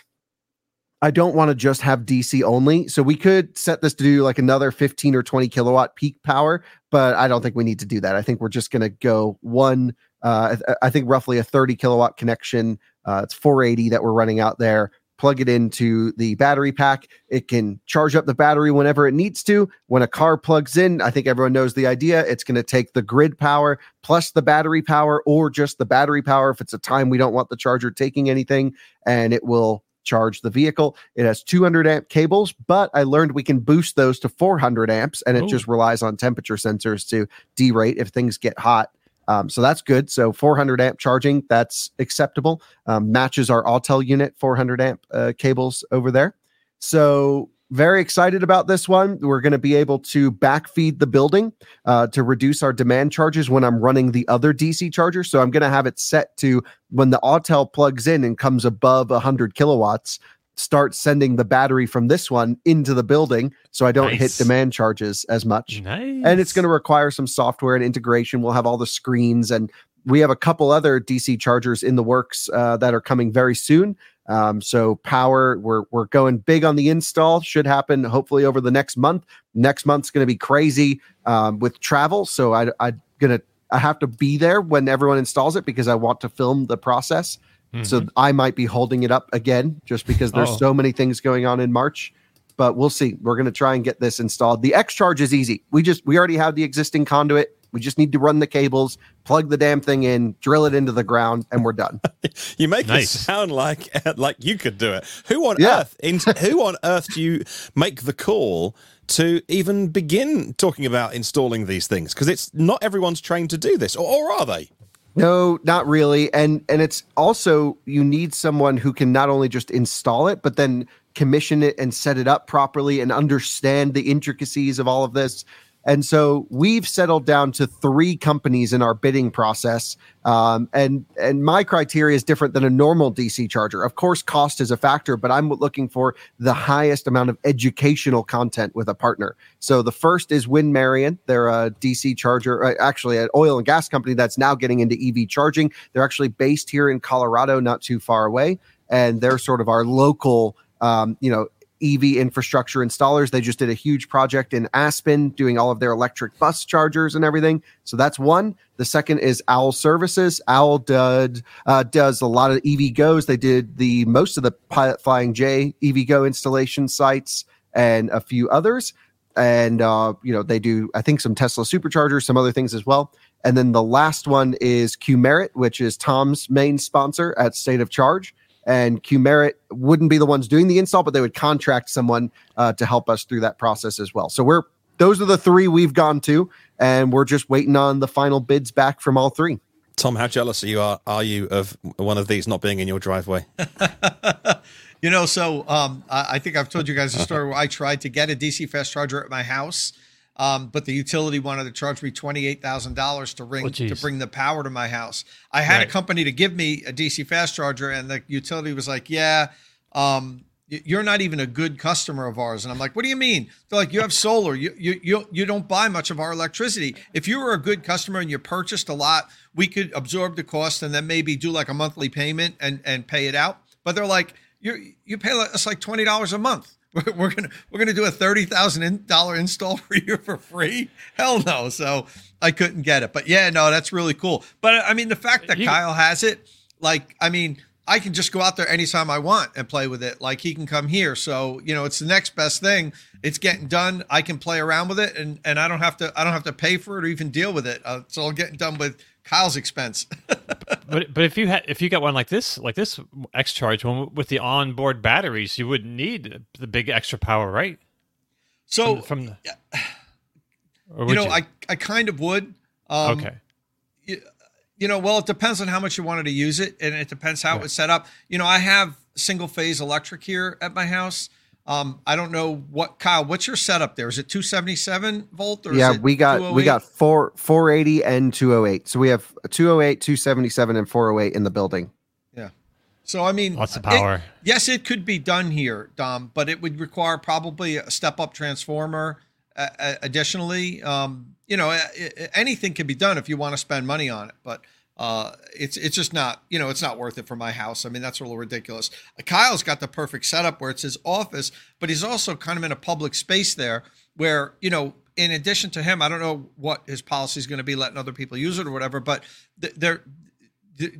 I don't want to just have DC only. So we could set this to do like another 15 or 20 kilowatt peak power, but I don't think we need to do that. I think we're just going to go one, uh, I think roughly a 30 kilowatt connection. Uh, it's 480 that we're running out there. Plug it into the battery pack. It can charge up the battery whenever it needs to. When a car plugs in, I think everyone knows the idea. It's going to take the grid power plus the battery power, or just the battery power if it's a time we don't want the charger taking anything, and it will charge the vehicle. It has 200 amp cables, but I learned we can boost those to 400 amps, and it Ooh. just relies on temperature sensors to derate if things get hot. Um, so that's good. So 400 amp charging, that's acceptable. Um, matches our Autel unit 400 amp uh, cables over there. So very excited about this one. We're going to be able to backfeed the building uh, to reduce our demand charges when I'm running the other DC charger. So I'm going to have it set to when the Autel plugs in and comes above 100 kilowatts, start sending the battery from this one into the building so I don't hit demand charges as much Nice. and it's going to require some software and integration. We'll have all the screens, and we have a couple other DC chargers in the works uh, that are coming very soon. Um, so power, we're we're going big on the install. Should happen hopefully over the next month. Next month's going to be crazy um, with travel, so I I'm gonna I have to be there when everyone installs it because I want to film the process. So Mhm. I might be holding it up again just because there's Oh. so many things going on in March. But we'll see. We're going to try and get this installed. The X charge is easy. We just we already have the existing conduit. We just need to run the cables, plug the damn thing in, drill it into the ground, and we're done. You make Nice. it sound like like you could do it. Who on Yeah. earth? In, who on earth do you make the call to even begin talking about installing these things? Because it's not everyone's trained to do this, or, or are they? No, not really. And and it's also you need someone who can not only just install it, but then commission it and set it up properly and understand the intricacies of all of this. And so we've settled down to three companies in our bidding process. Um, and and my criteria is different than a normal DC charger. Of course, cost is a factor, but I'm looking for the highest amount of educational content with a partner. So the first is Win Marion. They're a DC charger, uh, actually an oil and gas company that's now getting into EV charging. They're actually based here in Colorado, not too far away. and they're sort of our local, um, you know, EV infrastructure installers. They just did a huge project in Aspen doing all of their electric bus chargers and everything. So that's one. The second is Owl Services. Owl does uh, does a lot of EVgos. They did the most of the Pilot Flying J EVgo installation sites and a few others. And uh, you know they do I think some Tesla superchargers, some other things as well. And then the last one is Qmerit, which is Tom's main sponsor at State of Charge and Qmerit wouldn't be the ones doing the install, but they would contract someone uh, to help us through that process as well. So we're those are the three we've gone to, and we're just waiting on the final bids back from all three. Tom, how jealous are you are, are you of one of these not being in your driveway? you know, so um, I, I think I've told you guys a story where I tried to get a DC fast charger at my house. Um, but the utility wanted to charge me twenty eight thousand dollars to ring oh, to bring the power to my house. I had right. a company to give me a DC fast charger, and the utility was like, "Yeah, um, you're not even a good customer of ours." And I'm like, "What do you mean?" They're like, "You have solar. You you you you don't buy much of our electricity. If you were a good customer and you purchased a lot, we could absorb the cost and then maybe do like a monthly payment and and pay it out." But they're like, "You you pay us like twenty dollars a month." We're, gonna we're gonna do a thirty thousand dollar install for you for free? Hell no! So I couldn't get it, but yeah, no, that's really cool. But I mean, the fact that Kyle has it, like, I mean, I can just go out there anytime I want and play with it. Like he can come here, so you know, it's the next best thing. It's getting done. I can play around with it, and and I don't have to I don't have to pay for it or even deal with it. Uh, it's all getting done with Kyle's expense. but but if you had if you got one like this like this X Charge one with the onboard batteries, you wouldn't need the big extra power, right? So from, from the, you know, you? I I kind of would. Um, okay. You, you, know, well, it depends on how much you wanted to use it, and it depends how right. it was set up. You know, I have single phase electric here at my house. Um, I don't know what Kyle. What's your setup there? Is it 277 volt? Or yeah, we got we got four 480 and 208. So we have 208, 277, and 408 in the building. Yeah. So I mean, lots of power. It, yes, it could be done here, Dom, but it would require probably a step up transformer. Uh, additionally, um, you know, anything can be done if you want to spend money on it, but uh, it's it's just not you know it's not worth it for my house. I mean that's a little ridiculous. Kyle's got the perfect setup where it's his office, but he's also kind of in a public space there where you know in addition to him, I don't know what his policy is going to be, letting other people use it or whatever, but they're, they're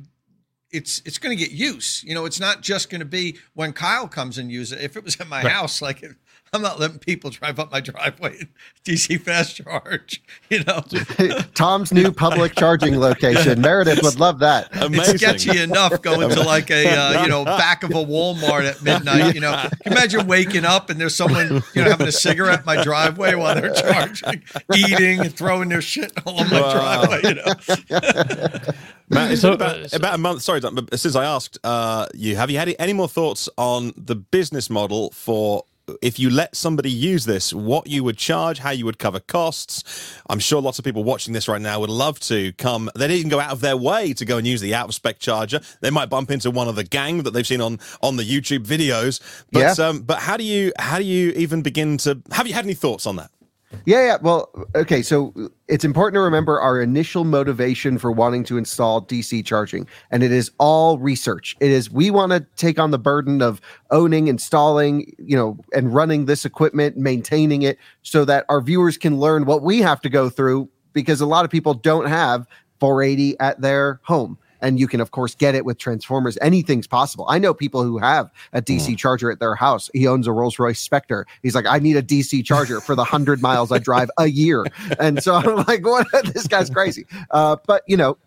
it's it's going to get use. You know, it's not just going to be when Kyle comes and use it. If it was at my right. house, like I'm not letting people drive up my driveway DC fast charge. You know, Tom's new public charging location. Meredith would love that. Amazing. It's sketchy enough going to like a uh, you know back of a Walmart at midnight. You know, Can you imagine waking up and there's someone you know having a cigarette in my driveway while they're charging, eating, and throwing their shit all on my wow. driveway. You know. Matt, so, about, uh, about, a month. Sorry, since I asked uh, you, have you had any more thoughts on the business model for if you let somebody use this, what you would charge, how you would cover costs. I'm sure lots of people watching this right now would love to come. They didn't go out of their way to go and use the out of spec charger. They might bump into one of the gang that they've seen on on the YouTube videos. But yeah. um, but how do you how do you even begin to? Have you had any thoughts on that? Yeah, yeah. Well, okay. So it's important to remember our initial motivation for wanting to install DC charging, and it is all research. It is we want to take on the burden of owning, installing, you know, and running this equipment, maintaining it, so that our viewers can learn what we have to go through because a lot of people don't have 480 at their home and you can of course get it with transformers. Anything's possible. I know people who have a dc mm. charger at their house. He owns a rolls royce spectre. He's like i need a dc charger for the 100 miles i drive a year. And so i'm like what? This guy's crazy. Uh, but you know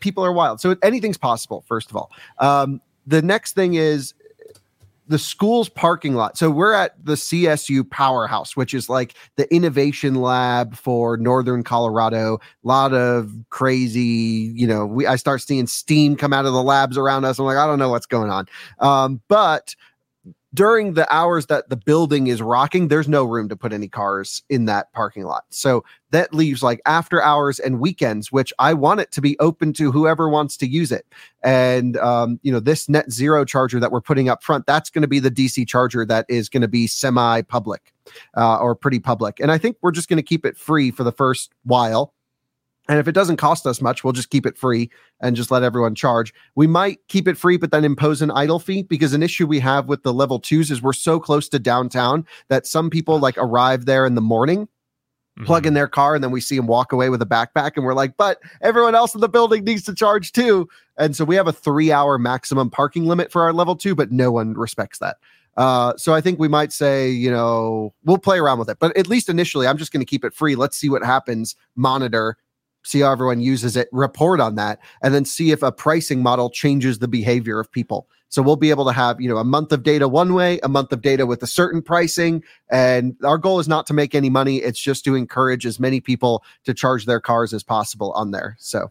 people are wild. So anything's possible first of all. Um, the next thing is the school's parking lot. So we're at the CSU Powerhouse, which is like the innovation lab for Northern Colorado. A lot of crazy, you know, we I start seeing steam come out of the labs around us. I'm like, I don't know what's going on. Um, but during the hours that the building is rocking, there's no room to put any cars in that parking lot. So that leaves like after hours and weekends, which I want it to be open to whoever wants to use it. And, um, you know, this net zero charger that we're putting up front, that's going to be the DC charger that is going to be semi public uh, or pretty public. And I think we're just going to keep it free for the first while And if it doesn't cost us much, we'll just keep it free and just let everyone charge. We might keep it free, but then impose an idle fee because an issue we have with the level twos is we're so close to downtown that some people like arrive there in the morning, plug in their car, and then we see them walk away with a backpack. And we're like, but everyone else in the building needs to charge too. And so we have a three hour maximum parking limit for our level two, but no one respects that. Uh, so I think we might say, you know, we'll play around with it, but at least initially, I'm just going to keep it free. Let's see what happens. Monitor, see how everyone uses it, report on that, and then see if a pricing model changes the behavior of people. So we'll be able to have, you know, a month of data one way, a month of data with a certain pricing. And our goal is not to make any money. It's just to encourage as many people to charge their cars as possible on there. So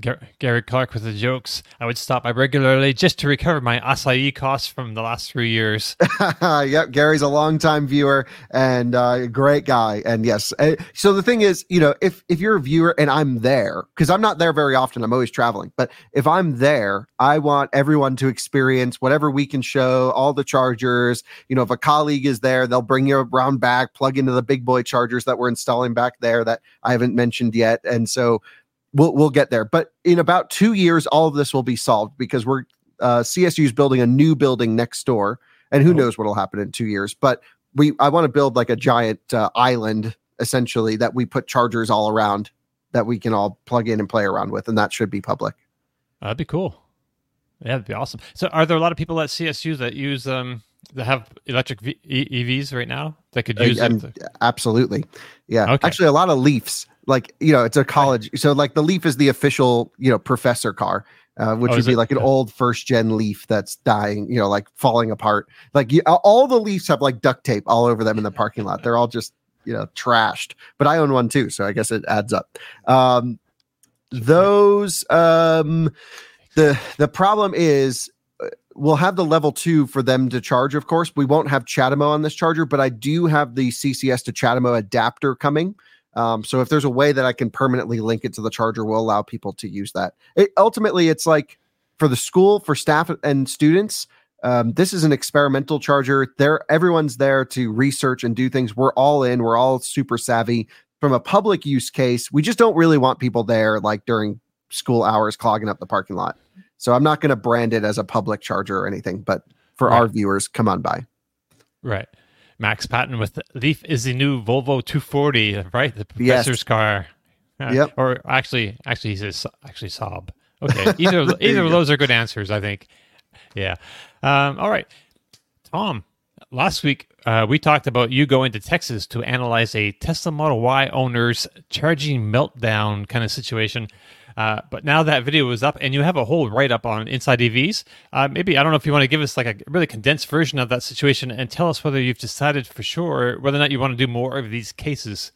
Gar- Gary Clark with the jokes. I would stop by regularly just to recover my acai costs from the last three years. yep, Gary's a longtime viewer and uh, a great guy. And yes, uh, so the thing is, you know, if if you're a viewer and I'm there, because I'm not there very often, I'm always traveling. But if I'm there, I want everyone to experience whatever we can show, all the chargers. You know, if a colleague is there, they'll bring you around back, plug into the big boy chargers that we're installing back there that I haven't mentioned yet. And so we'll we'll get there. But in about two years, all of this will be solved because we're uh, CSU is building a new building next door, and who Oh. knows what'll happen in two years. But we I want to build like a giant uh, island essentially that we put chargers all around that we can all plug in and play around with, and that should be public. That'd be cool. Yeah, that'd be awesome. So, are there a lot of people at CSU that use um that have electric v- EVs right now that could use it? Absolutely. Yeah. Okay. Actually, a lot of Leafs. Like, you know, it's a college. So, like, the Leaf is the official, you know, professor car, uh, which Oh, would be it? like an old first gen Leaf that's dying, you know, like falling apart. Like, you, all the Leafs have like duct tape all over them in the parking lot. They're all just, you know, trashed. But I own one too. So, I guess it adds up. Um, those, um, the, the problem is, uh, we'll have the level two for them to charge, of course. We won't have CHAdeMO on this charger, but I do have the CCS to CHAdeMO adapter coming. Um, so if there's a way that I can permanently link it to the charger, we'll allow people to use that. It, ultimately, it's like for the school, for staff and students. Um, this is an experimental charger. There, everyone's there to research and do things. We're all in. We're all super savvy. From a public use case, we just don't really want people there like during school hours clogging up the parking lot. So I'm not going to brand it as a public charger or anything, but for Right. our viewers, come on by. Right. Max Patton with Leaf is the new Volvo 240, right? The Yes. professor's car. Uh, Yep. Or actually, actually, he says actually Saab. Okay. Either either of those are good answers, I think. Yeah. Um, all right, Tom. Last week uh, we talked about you going to Texas to analyze a Tesla Model Y owner's charging meltdown kind of situation. Uh, but now that video is up, and you have a whole write up on Inside EVs. Uh, maybe I don't know if you want to give us like a really condensed version of that situation and tell us whether you've decided for sure whether or not you want to do more of these cases.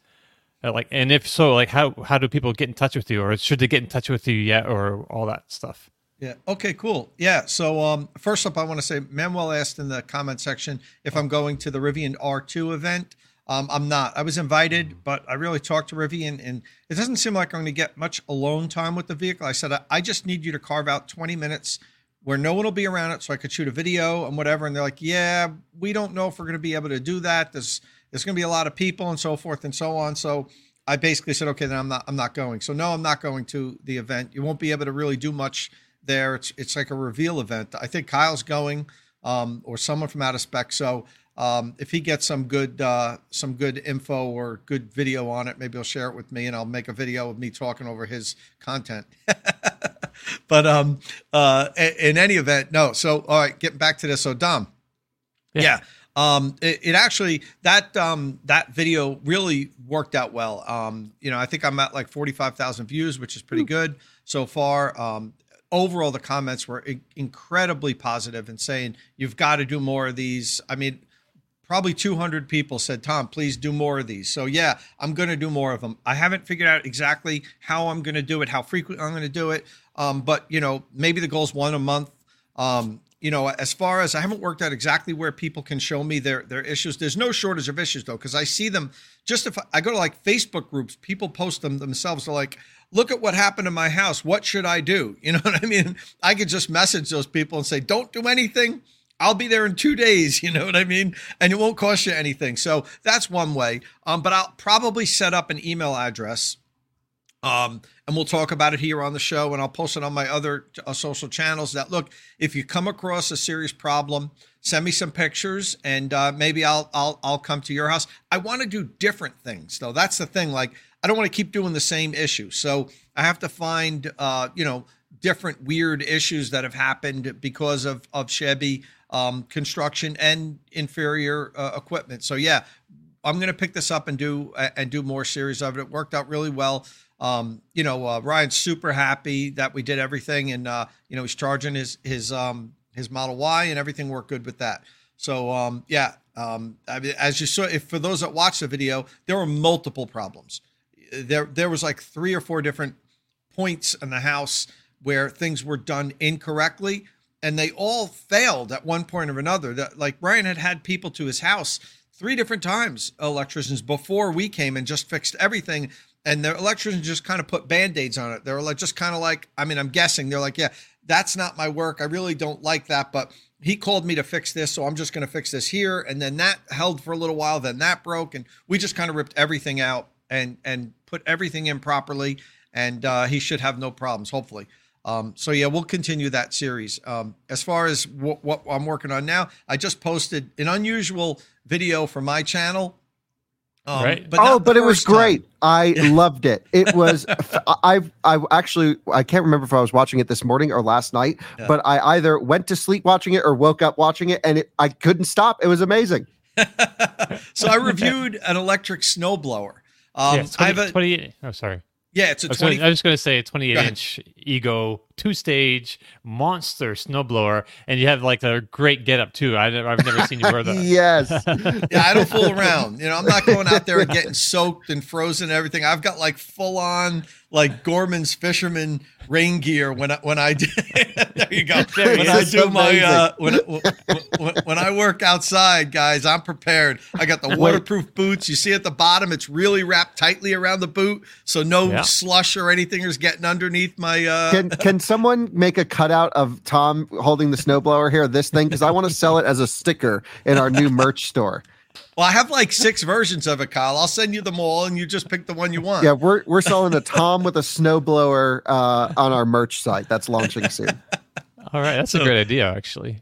Uh, like, and if so, like how how do people get in touch with you, or should they get in touch with you yet, or all that stuff? Yeah. Okay. Cool. Yeah. So um, first up, I want to say Manuel asked in the comment section if I'm going to the Rivian R2 event. Um, I'm not. I was invited, but I really talked to Rivian, and it doesn't seem like I'm going to get much alone time with the vehicle. I said I, I just need you to carve out 20 minutes where no one will be around it, so I could shoot a video and whatever. And they're like, "Yeah, we don't know if we're going to be able to do that. There's there's going to be a lot of people and so forth and so on." So I basically said, "Okay, then I'm not I'm not going." So no, I'm not going to the event. You won't be able to really do much there. It's it's like a reveal event. I think Kyle's going, um, or someone from out of spec. So um, if he gets some good uh, some good info or good video on it, maybe he'll share it with me, and I'll make a video of me talking over his content. but um, uh, in any event, no. So all right, getting back to this. So Dom, Yeah. yeah. Um, it, it actually that um that video really worked out well. Um, you know, I think I'm at like 45,000 views, which is pretty good so far. Um, overall, the comments were in- incredibly positive and saying you've got to do more of these. I mean, probably 200 people said, Tom, please do more of these. So, yeah, I'm going to do more of them. I haven't figured out exactly how I'm going to do it, how frequently I'm going to do it. Um, but, you know, maybe the goal is one a month. Um, you know, as far as I haven't worked out exactly where people can show me their their issues. There's no shortage of issues though, because I see them. Just if I, I go to like Facebook groups, people post them themselves. They're like, "Look at what happened in my house. What should I do?" You know what I mean? I could just message those people and say, "Don't do anything. I'll be there in two days." You know what I mean? And it won't cost you anything. So that's one way. Um, but I'll probably set up an email address Um, and we'll talk about it here on the show, and I'll post it on my other uh, social channels. That look, if you come across a serious problem, send me some pictures, and uh, maybe I'll I'll I'll come to your house. I want to do different things, though. That's the thing. Like I don't want to keep doing the same issue, so I have to find uh, you know different weird issues that have happened because of of Chevy um, construction and inferior uh, equipment. So yeah, I'm going to pick this up and do and do more series of it. It worked out really well. Um, you know, uh, Ryan's super happy that we did everything, and uh, you know he's charging his his um, his Model Y, and everything worked good with that. So um, yeah, um, I mean, as you saw, if for those that watched the video, there were multiple problems. There there was like three or four different points in the house where things were done incorrectly, and they all failed at one point or another. That like Brian had had people to his house three different times, electricians before we came and just fixed everything. And the electricians just kind of put band-aids on it. They were like just kind of like i mean i'm guessing. They're like yeah that's not my work. I really don't like that but he called me to fix this so i'm just going to fix this here. And then that held for a little while. Then that broke and we just kind of ripped everything out and and put everything in properly. And uh, he should have no problems hopefully um, so yeah we'll continue that series um, as far as w- what i'm working on now i just posted an unusual video for my channel um, right. But oh, but it was great. Time. I loved it. It was. I've. I actually. I can't remember if I was watching it this morning or last night. Yeah. But I either went to sleep watching it or woke up watching it, and it, I couldn't stop. It was amazing. so I reviewed an electric snowblower. Um, yeah, 20, I have a, 20, Oh, sorry. Yeah, it's a I was, 20. Gonna, I was going to say a 28 inch Ego two stage monster snowblower, and you have like a great get up too. I, have never seen you wear that. yes. yeah, I don't fool around. You know, I'm not going out there and getting soaked and frozen and everything. I've got like full on like Gorton's fisherman rain gear when I, when I do. there you go. There when I do my uh, when, when, when I work outside, guys, I'm prepared. I got the waterproof boots. You see at the bottom, it's really wrapped tightly around the boot, so no yeah. slush or anything is getting underneath my. Uh... Can Can someone make a cutout of Tom holding the snowblower here? This thing because I want to sell it as a sticker in our new merch store. Well, I have like six versions of it, Kyle. I'll send you them all, and you just pick the one you want. Yeah, we're we're selling a Tom with a snowblower uh, on our merch site. That's launching soon. All right, that's so, a great idea, actually.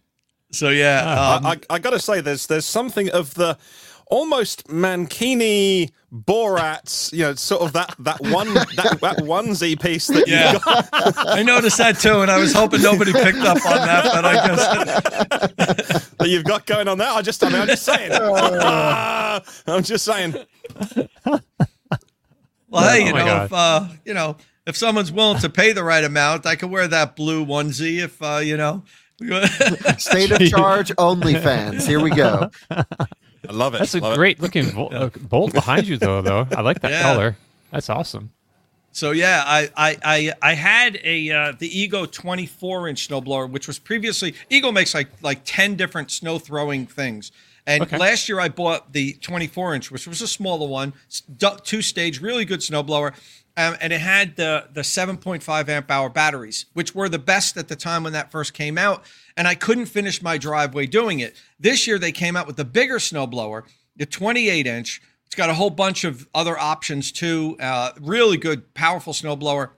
So yeah, um, I, I, I got to say, there's there's something of the almost Mankini Borat, you know, sort of that that one that, that onesie piece that yeah. I noticed that too, and I was hoping nobody picked up on that, but I guess that you've got going on there. I just, I mean, I'm just saying. I'm just saying. Well, hey, you oh know, if uh, you know, if someone's willing to pay the right amount, I could wear that blue onesie. If uh, you know, state of charge, OnlyFans. Here we go. I love it. That's a love great it. looking bolt behind you, though. Though I like that yeah. color. That's awesome. So yeah, I I I, I had a uh, the Ego 24 inch snowblower, which was previously Ego makes like like 10 different snow throwing things. And okay. last year I bought the 24 inch, which was a smaller one, two stage, really good snowblower. Um, and it had the the 7.5 amp hour batteries, which were the best at the time when that first came out. And I couldn't finish my driveway doing it. This year they came out with the bigger snowblower, the 28 inch. It's got a whole bunch of other options too. Uh, really good, powerful snowblower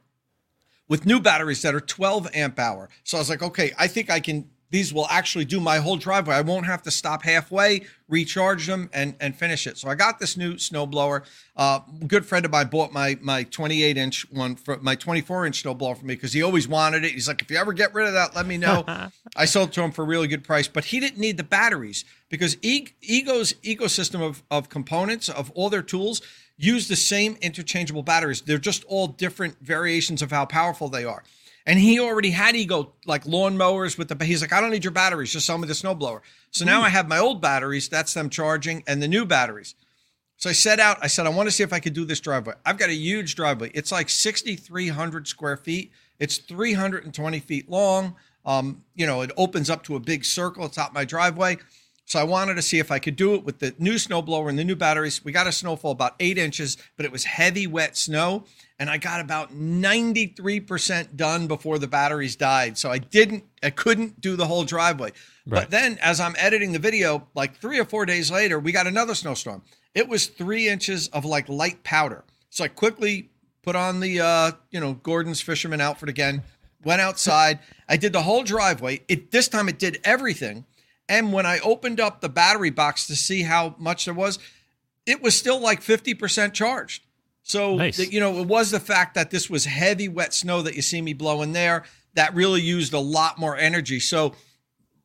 with new batteries that are 12 amp hour. So I was like, okay, I think I can these will actually do my whole driveway. I won't have to stop halfway, recharge them, and and finish it. So I got this new snowblower. Uh, good friend of mine bought my my 28 inch one for my 24 inch snowblower for me because he always wanted it. He's like, if you ever get rid of that, let me know. I sold to him for a really good price, but he didn't need the batteries because e- Ego's ecosystem of of components of all their tools use the same interchangeable batteries. They're just all different variations of how powerful they are. And he already had ego like lawn mowers with the. He's like, I don't need your batteries. Just sell me the snowblower. So now I have my old batteries. That's them charging, and the new batteries. So I set out. I said, I want to see if I could do this driveway. I've got a huge driveway. It's like 6,300 square feet. It's 320 feet long. Um, you know, it opens up to a big circle atop my driveway. So I wanted to see if I could do it with the new snowblower and the new batteries. We got a snowfall about eight inches, but it was heavy, wet snow and I got about 93% done before the batteries died. So I didn't, I couldn't do the whole driveway. Right. But then as I'm editing the video, like three or four days later, we got another snowstorm. It was three inches of like light powder. So I quickly put on the uh, you know Gorton's fisherman outfit again. Went outside. I did the whole driveway. It this time it did everything. And when I opened up the battery box to see how much there was, it was still like 50% charged. So, Nice. the- you know, it was the fact that this was heavy, wet snow that you see me blowing there that really used a lot more energy. So,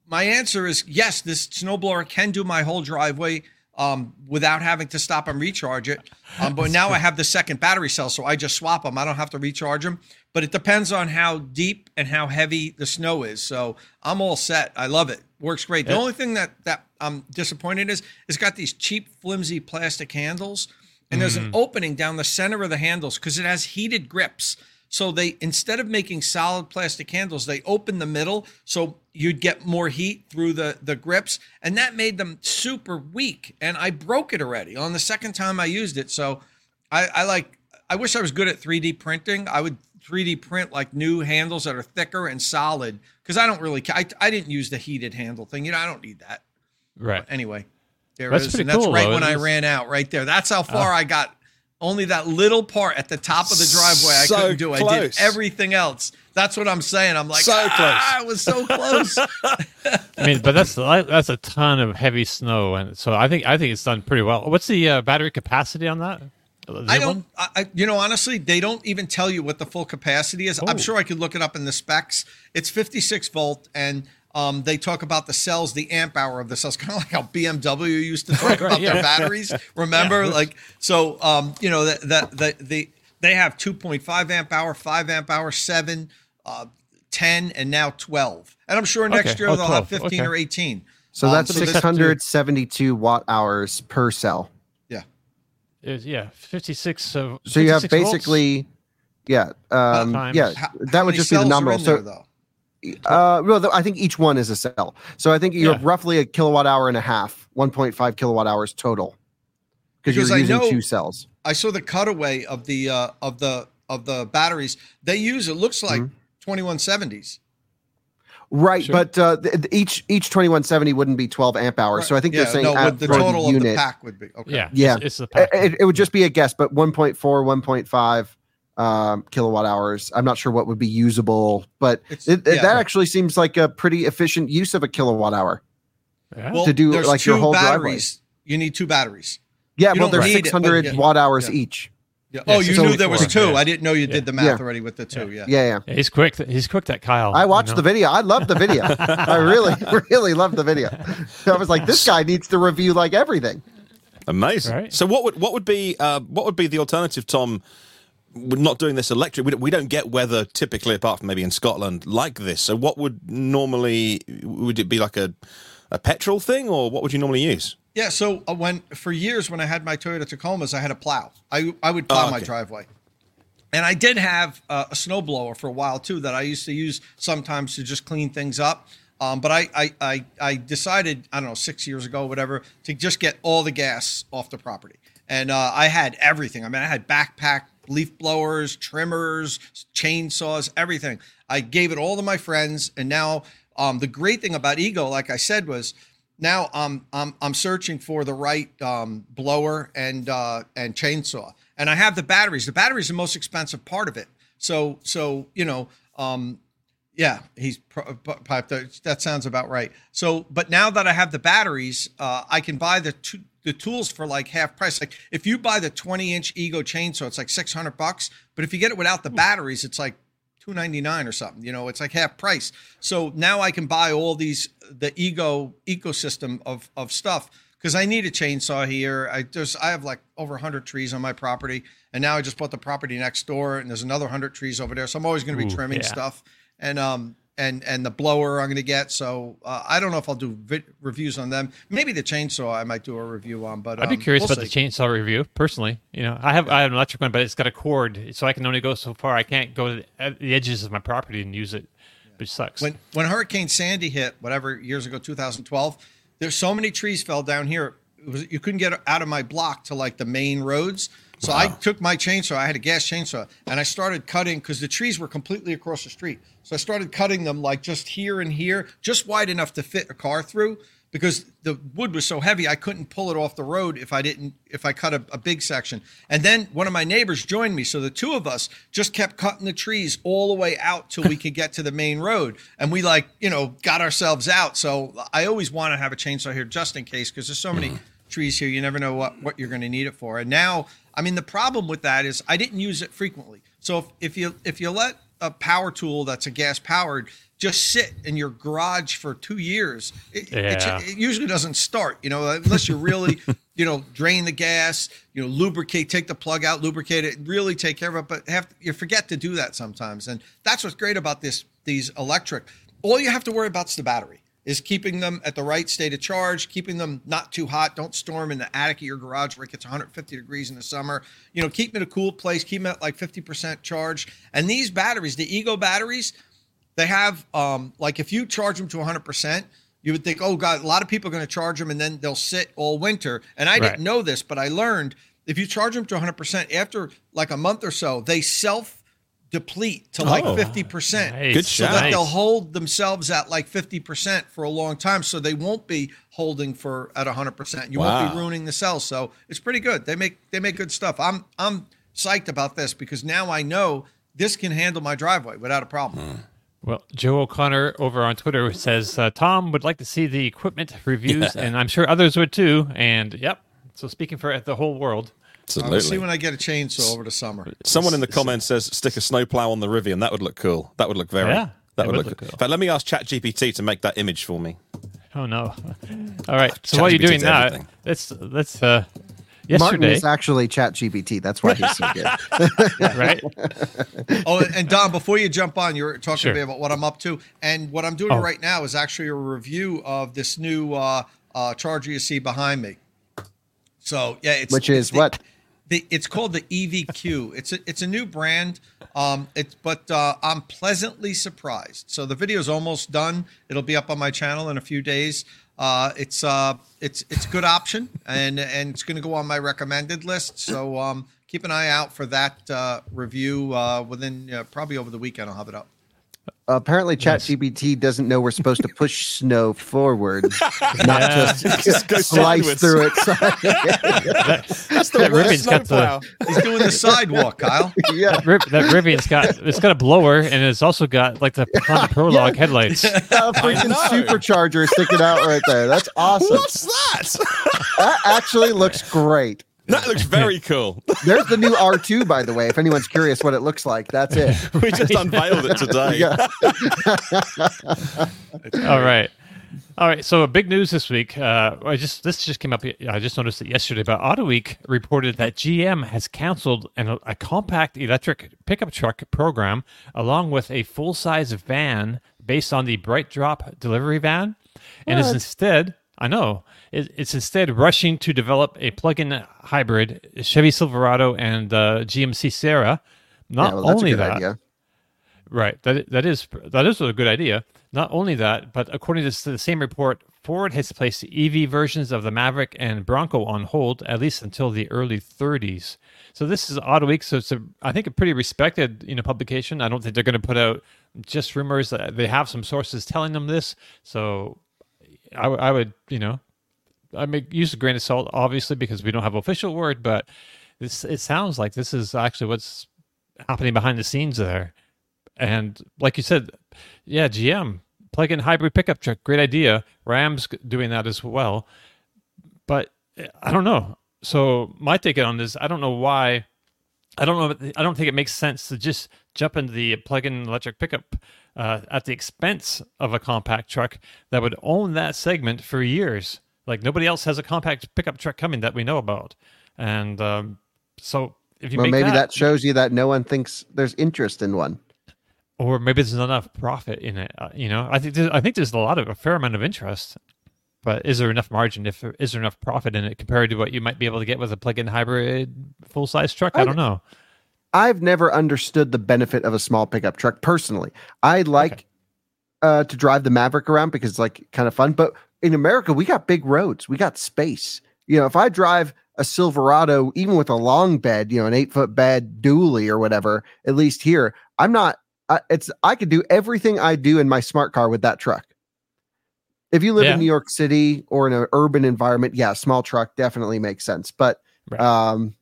my answer is yes, this snowblower can do my whole driveway um, without having to stop and recharge it. Um, but now I have the second battery cell, so I just swap them. I don't have to recharge them. But it depends on how deep and how heavy the snow is. So I'm all set. I love it. Works great. The only thing that that I'm disappointed is it's got these cheap, flimsy plastic handles, and there's an mm. opening down the center of the handles because it has heated grips. So they instead of making solid plastic handles, they open the middle so you'd get more heat through the the grips, and that made them super weak. And I broke it already on the second time I used it. So I, I like. I wish I was good at 3D printing. I would 3D print like new handles that are thicker and solid because I don't really. I, I didn't use the heated handle thing. You know, I don't need that. Right. Anyway, there it That's is, and that's cool, right though. when I is- ran out. Right there. That's how far I got. Only that little part at the top of the driveway I So couldn't do. I did everything else. That's what I'm saying. I'm like, So ah, I was so close. I mean, but that's that's a ton of heavy snow, and so I think I think it's done pretty well. What's the uh, battery capacity on that? Is I don't. I, I- you know, honestly, they don't even tell you what the full capacity is. Oh. I'm sure I could look it up in the specs. It's 56 volt, and um, they talk about the cells, the amp hour of the cells, kind of like how BMW used to talk Right, about yeah. their batteries. Remember, like so. Um, you know, that that the, the they have 2.5 amp hour, 5 amp hour, seven, uh, 10, and now 12. And I'm sure next Okay. year Oh, they'll have 15 Okay. or 18. So Um, that's so 672 watt hours per cell. Yeah. It's- yeah, fifty six. Uh, So you have 56 volts? basically, yeah, um, Times- yeah, How- that how would just be the number. in So, there, though? uh, well, I think each one is a cell. So I think you're Yeah. roughly a kilowatt hour and a half, 1.5 kilowatt hours total, because Because you're I using know- two cells. I saw the cutaway of the uh, of the of the batteries. They use it looks like Mm-hmm. 2170s. Right, Sure. but uh, th- th- each each 2170 wouldn't be 12 amp hours. So I think yeah, they're saying no, at- what the for total of the pack would be. Okay. Yeah, Yeah. It's, it's the It, pack. it- it would just be a guess, but 1.4, 1.5 um, kilowatt hours. I'm not sure what would be usable, but it, it- yeah. that actually seems like a pretty efficient use of a kilowatt hour. Yeah. Well, to do, there's like, your two whole driveway. You need two batteries. Yeah, You well, they're need it, but 600 watt hours Yeah. each. Yeah. Yeah, oh, you so knew there was two. yeah. I didn't know you Yeah. did the math Yeah. already with the two. Yeah. Yeah, yeah. Yeah, he's quick. He's quick. That Kyle. I you watched know? the video. I loved the video. I really, really loved the video. I was like, this guy needs to review like everything. Amazing. Right. So what would what would be uh, what would be the alternative, Tom? We're not doing this electric. We don't, we don't get weather typically, apart from maybe in Scotland, like this. So what would normally would it be like a a petrol thing, or what would you normally use? Yeah. So uh, when for years when I had my Toyota Tacomas, I had a plow. I I would plow Oh, my driveway. And I did have uh, a snowblower for a while too that I used to use sometimes to just clean things up. Um, but I, I, I, I decided, I don't know, six years ago, whatever, to just get all the gas off the property. And uh, I had everything. I mean, I had backpack, leaf blowers, trimmers, chainsaws, everything. I gave it all to my friends. And now um, the great thing about Ego, like I said, was now um, I'm I'm searching for the right um, blower and uh, and chainsaw, and I have the batteries. The batteries are the most expensive part of it. So so you know um, yeah, he's. That that sounds about right. So, but now that I have the batteries, uh, I can buy the two, the tools for like half price. Like if you buy the 20 inch Ego chainsaw, it's like 600 bucks. But if you get it without the batteries, it's like 299 or something. You know, it's like half price. So now I can buy all these the Ego ecosystem of of stuff because I need a chainsaw here. I just I have like over 100 trees on my property, and now I just bought the property next door, and there's another 100 trees over there. So I'm always going to be Ooh, trimming yeah. stuff, and um and and the blower I'm going to get. So uh, I don't know if I'll do vid- reviews on them. Maybe the chainsaw I might do a review on, but I'd be um, curious we'll about see. the chainsaw review personally. You know, I have I have an electric one, but it's got a cord, so I can only go so far. I can't go to the, edges of my property and use it, which sucks. when when Hurricane Sandy hit, whatever years ago, 2012, there's so many trees fell down here. It was, you couldn't get out of my block to like the main roads. So I took my chainsaw. I had a gas chainsaw, and I started cutting because the trees were completely across the street. So I started cutting them like just here and here, just wide enough to fit a car through. because the wood was so heavy I couldn't pull it off the road if I didn't if I cut a, a, big section. And then one of my neighbors joined me, so the two of us just kept cutting the trees all the way out till we could get to the main road, and we like you know got ourselves out. So I always want to have a chainsaw here just in case because there's so many. Mm. trees here you never know what, what you're going to need it for and now i mean the problem with that is i didn't use it frequently so if, if you if you let a power tool that's a gas powered just sit in your garage for two years, it, yeah. it, it, usually doesn't start. You know, unless you really, you know, drain the gas, you know, lubricate, take the plug out, lubricate it, really take care of it. But have to, you forget to do that sometimes, and that's what's great about this these electric. All you have to worry about is the battery. Is keeping them at the right state of charge, keeping them not too hot. Don't store them in the attic of your garage where it gets 150 degrees in the summer. You know, keep them in a cool place, keep them at like 50% charge. And these batteries, the Ego batteries, they have um, like if you charge them to 100%, you would think, oh God, a lot of people are going to charge them and then they'll sit all winter. And I right. didn't know this, but I learned if you charge them to 100%, after like a month or so, they self deplete to like oh, 50%. Nice. Good so that they'll hold themselves at like 50% for a long time. So they won't be holding for at 100%. You wow. won't be ruining the cells. So it's pretty good. They make they make good stuff. I'm I'm psyched about this because now I know this can handle my driveway without a problem. Hmm. Well, Joe O'Connor over on Twitter says uh, Tom would like to see the equipment reviews, and I'm sure others would too. And yep, so speaking for the whole world. Absolutely. I'll see when I get a chainsaw over the summer. Someone in the comments says stick a snowplow on the Rivian. That would look cool. That would look very. Yeah, that would, would, look, cool. cool. In fact, let me ask ChatGPT to make that image for me. Oh no! All right. So while you're doing that, let's let's uh, yesterday. Martyn is actually ChatGPT. That's why he's so good. right. Oh, and Don, before you jump on, you're talking sure. to me about what I'm up to, and what I'm doing oh. right now is actually a review of this new uh, uh, charger you see behind me. So yeah, it's which is it's the, what the, it's called the EVQ. It's a it's a new brand. Um, it's but uh, I'm pleasantly surprised. So the video is almost done. It'll be up on my channel in a few days. Uh, it's uh, it's it's a good option, and and it's going to go on my recommended list. So um, keep an eye out for that uh, review uh, within uh, probably over the weekend. I'll have it up. Apparently, ChatGPT doesn't know we're supposed to push snow forward, not yeah. just, just slice through it. that, That's the worst snowplow. He's doing the sidewalk, Kyle. Yeah, that, Rib, that Rivian's got it's got a blower and it's also got like the Honda Prologue yeah. headlights. A freaking supercharger sticking out right there. That's awesome. What's that? that actually looks great. That looks very cool. There's the new R2, by the way. If anyone's curious what it looks like, that's it. we just unveiled it today. All right. All right, so big news this week. Uh, I just this just came up. I just noticed it yesterday. But AutoWeek reported that GM has canceled an, a compact electric pickup truck program along with a full size van based on the BrightDrop delivery van, and what? is instead I know. it's instead rushing to develop a plug-in hybrid Chevy Silverado and uh, GMC Sierra. Not yeah, well, only that, idea. right? That that is that is a good idea. Not only that, but according to the same report, Ford has placed EV versions of the Maverick and Bronco on hold at least until the early 30s. So this is Auto Week, so it's a I think a pretty respected you know publication. I don't think they're going to put out just rumors. They have some sources telling them this, so I, w- I would, you know, I make use a grain of salt, obviously, because we don't have official word, but this it sounds like this is actually what's happening behind the scenes there. And like you said, yeah, GM plug-in hybrid pickup truck, great idea. Ram's doing that as well, but eh, I don't know. So my take on this, I don't know why. I don't know. I don't think it makes sense to just jump into the plug-in electric pickup uh, at the expense of a compact truck that would own that segment for years. Like nobody else has a compact pickup truck coming that we know about, and um, so if you well, maybe that, that shows you that no one thinks there's interest in one, or maybe there's not enough profit in it. Uh, you know, I think I think there's a lot of a fair amount of interest, but is there enough margin? If is there enough profit in it compared to what you might be able to get with a plug-in hybrid full size truck? I, I don't know. I've never understood the benefit of a small pickup truck personally. I like okay. uh, to drive the Maverick around because it's like kind of fun. But in America, we got big roads, we got space. You know, if I drive a Silverado, even with a long bed, you know, an eight foot bed dually or whatever, at least here, I'm not. I, it's I could do everything I do in my smart car with that truck. If you live Yeah. in New York City or in an urban environment, yeah, small truck definitely makes sense. But Right. um,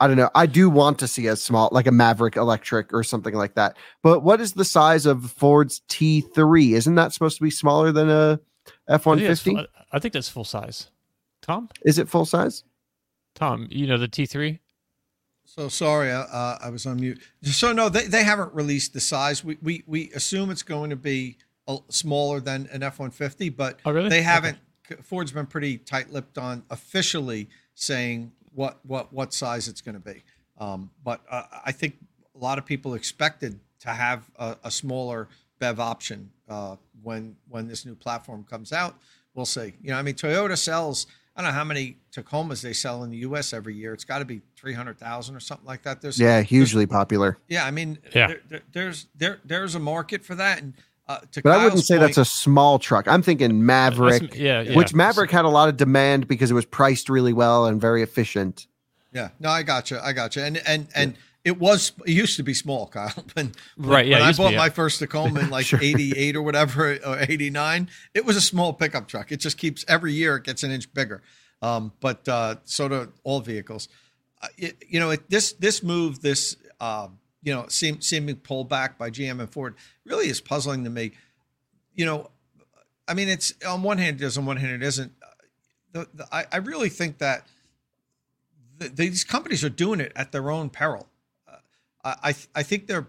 I don't know. I do want to see a small, like a Maverick electric or something like that. But what is the size of Ford's T3? Isn't that supposed to be smaller than a F I one think that's fifty? full- I think that's full size. Tom, Is it full size? Tom, you know the T three. So sorry, uh, uh, I was on mute. So no, they, they haven't released the size. We, we we assume it's going to be a, smaller than an F one fifty, but Oh, really? they haven't. Ford's been pretty tight lipped on officially saying what what what size it's going to be. Um, but uh, I think a lot of people expected to have a, a smaller BEV option uh, when when this new platform comes out. We'll see. You know, I mean, Toyota sells. I don't know how many Tacomas they sell in the U.S. every year. It's got to be three hundred thousand or something like that. There's Yeah, hugely popular. yeah, I mean, Yeah. There, there, there's there there's a market for that, and uh, to But I wouldn't Kyle's say that's a small truck. I'm thinking Maverick, yeah, yeah. which Maverick had a lot of demand because it was priced really well and very efficient. yeah. No, I got you, I got you, and and and it was it used to be small, Kyle. When, when- Right, yeah, When I used to bought be, yeah. my first Tacoma in like '88 or whatever, or '89, it was a small pickup truck. It just keeps every year it gets an inch bigger. Um, but uh, so do all vehicles. Uh, it, you know, it, this this move, this uh, you know, seem, seeming pullback by GM and Ford really is puzzling to me. You know, I mean, it's on one hand it is, on one hand it isn't. The, the, I, I really think that th these companies are doing it at their own peril. Uh, I I, th- I think they're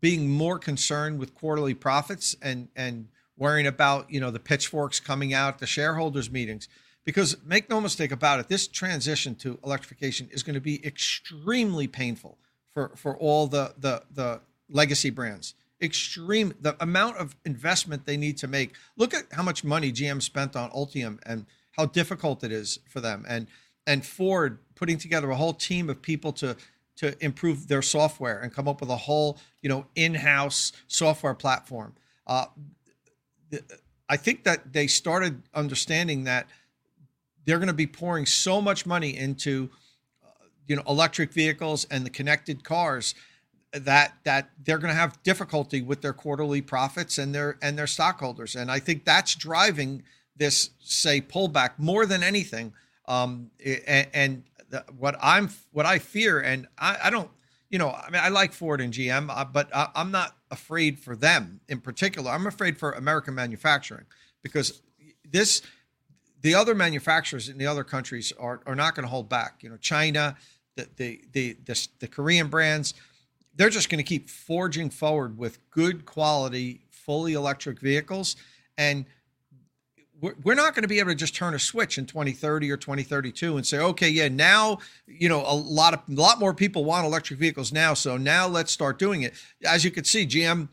being more concerned with quarterly profits and and worrying about you know the pitchforks coming out the shareholders meetings because make no mistake about it this transition to electrification is going to be extremely painful for for all the the the legacy brands. Extreme the amount of investment they need to make. Look at how much money gm spent on ultium and how difficult it is for them. And and ford putting together a whole team of people to to improve their software and come up with a whole you know in-house software platform. Uh, i think that they started understanding that they're going to be pouring so much money into you know electric vehicles and the connected cars that that they're going to have difficulty with their quarterly profits and their and their stockholders. And i think that's driving this say pullback more than anything. Um and, and what i'm what i fear and i, I don't you know i mean i like ford and gm uh, but I, i'm not afraid for them in particular. I'm afraid for american manufacturing because this the other manufacturers in the other countries are, are not going to hold back. You know, China, the the the the, the Korean brands, they're just going to keep forging forward with good quality, fully electric vehicles, and we're, not going to be able to just turn a switch in 2030 or 2032 and say, okay, yeah, now you know a lot of a lot more people want electric vehicles now, so now let's start doing it. As you could see, GM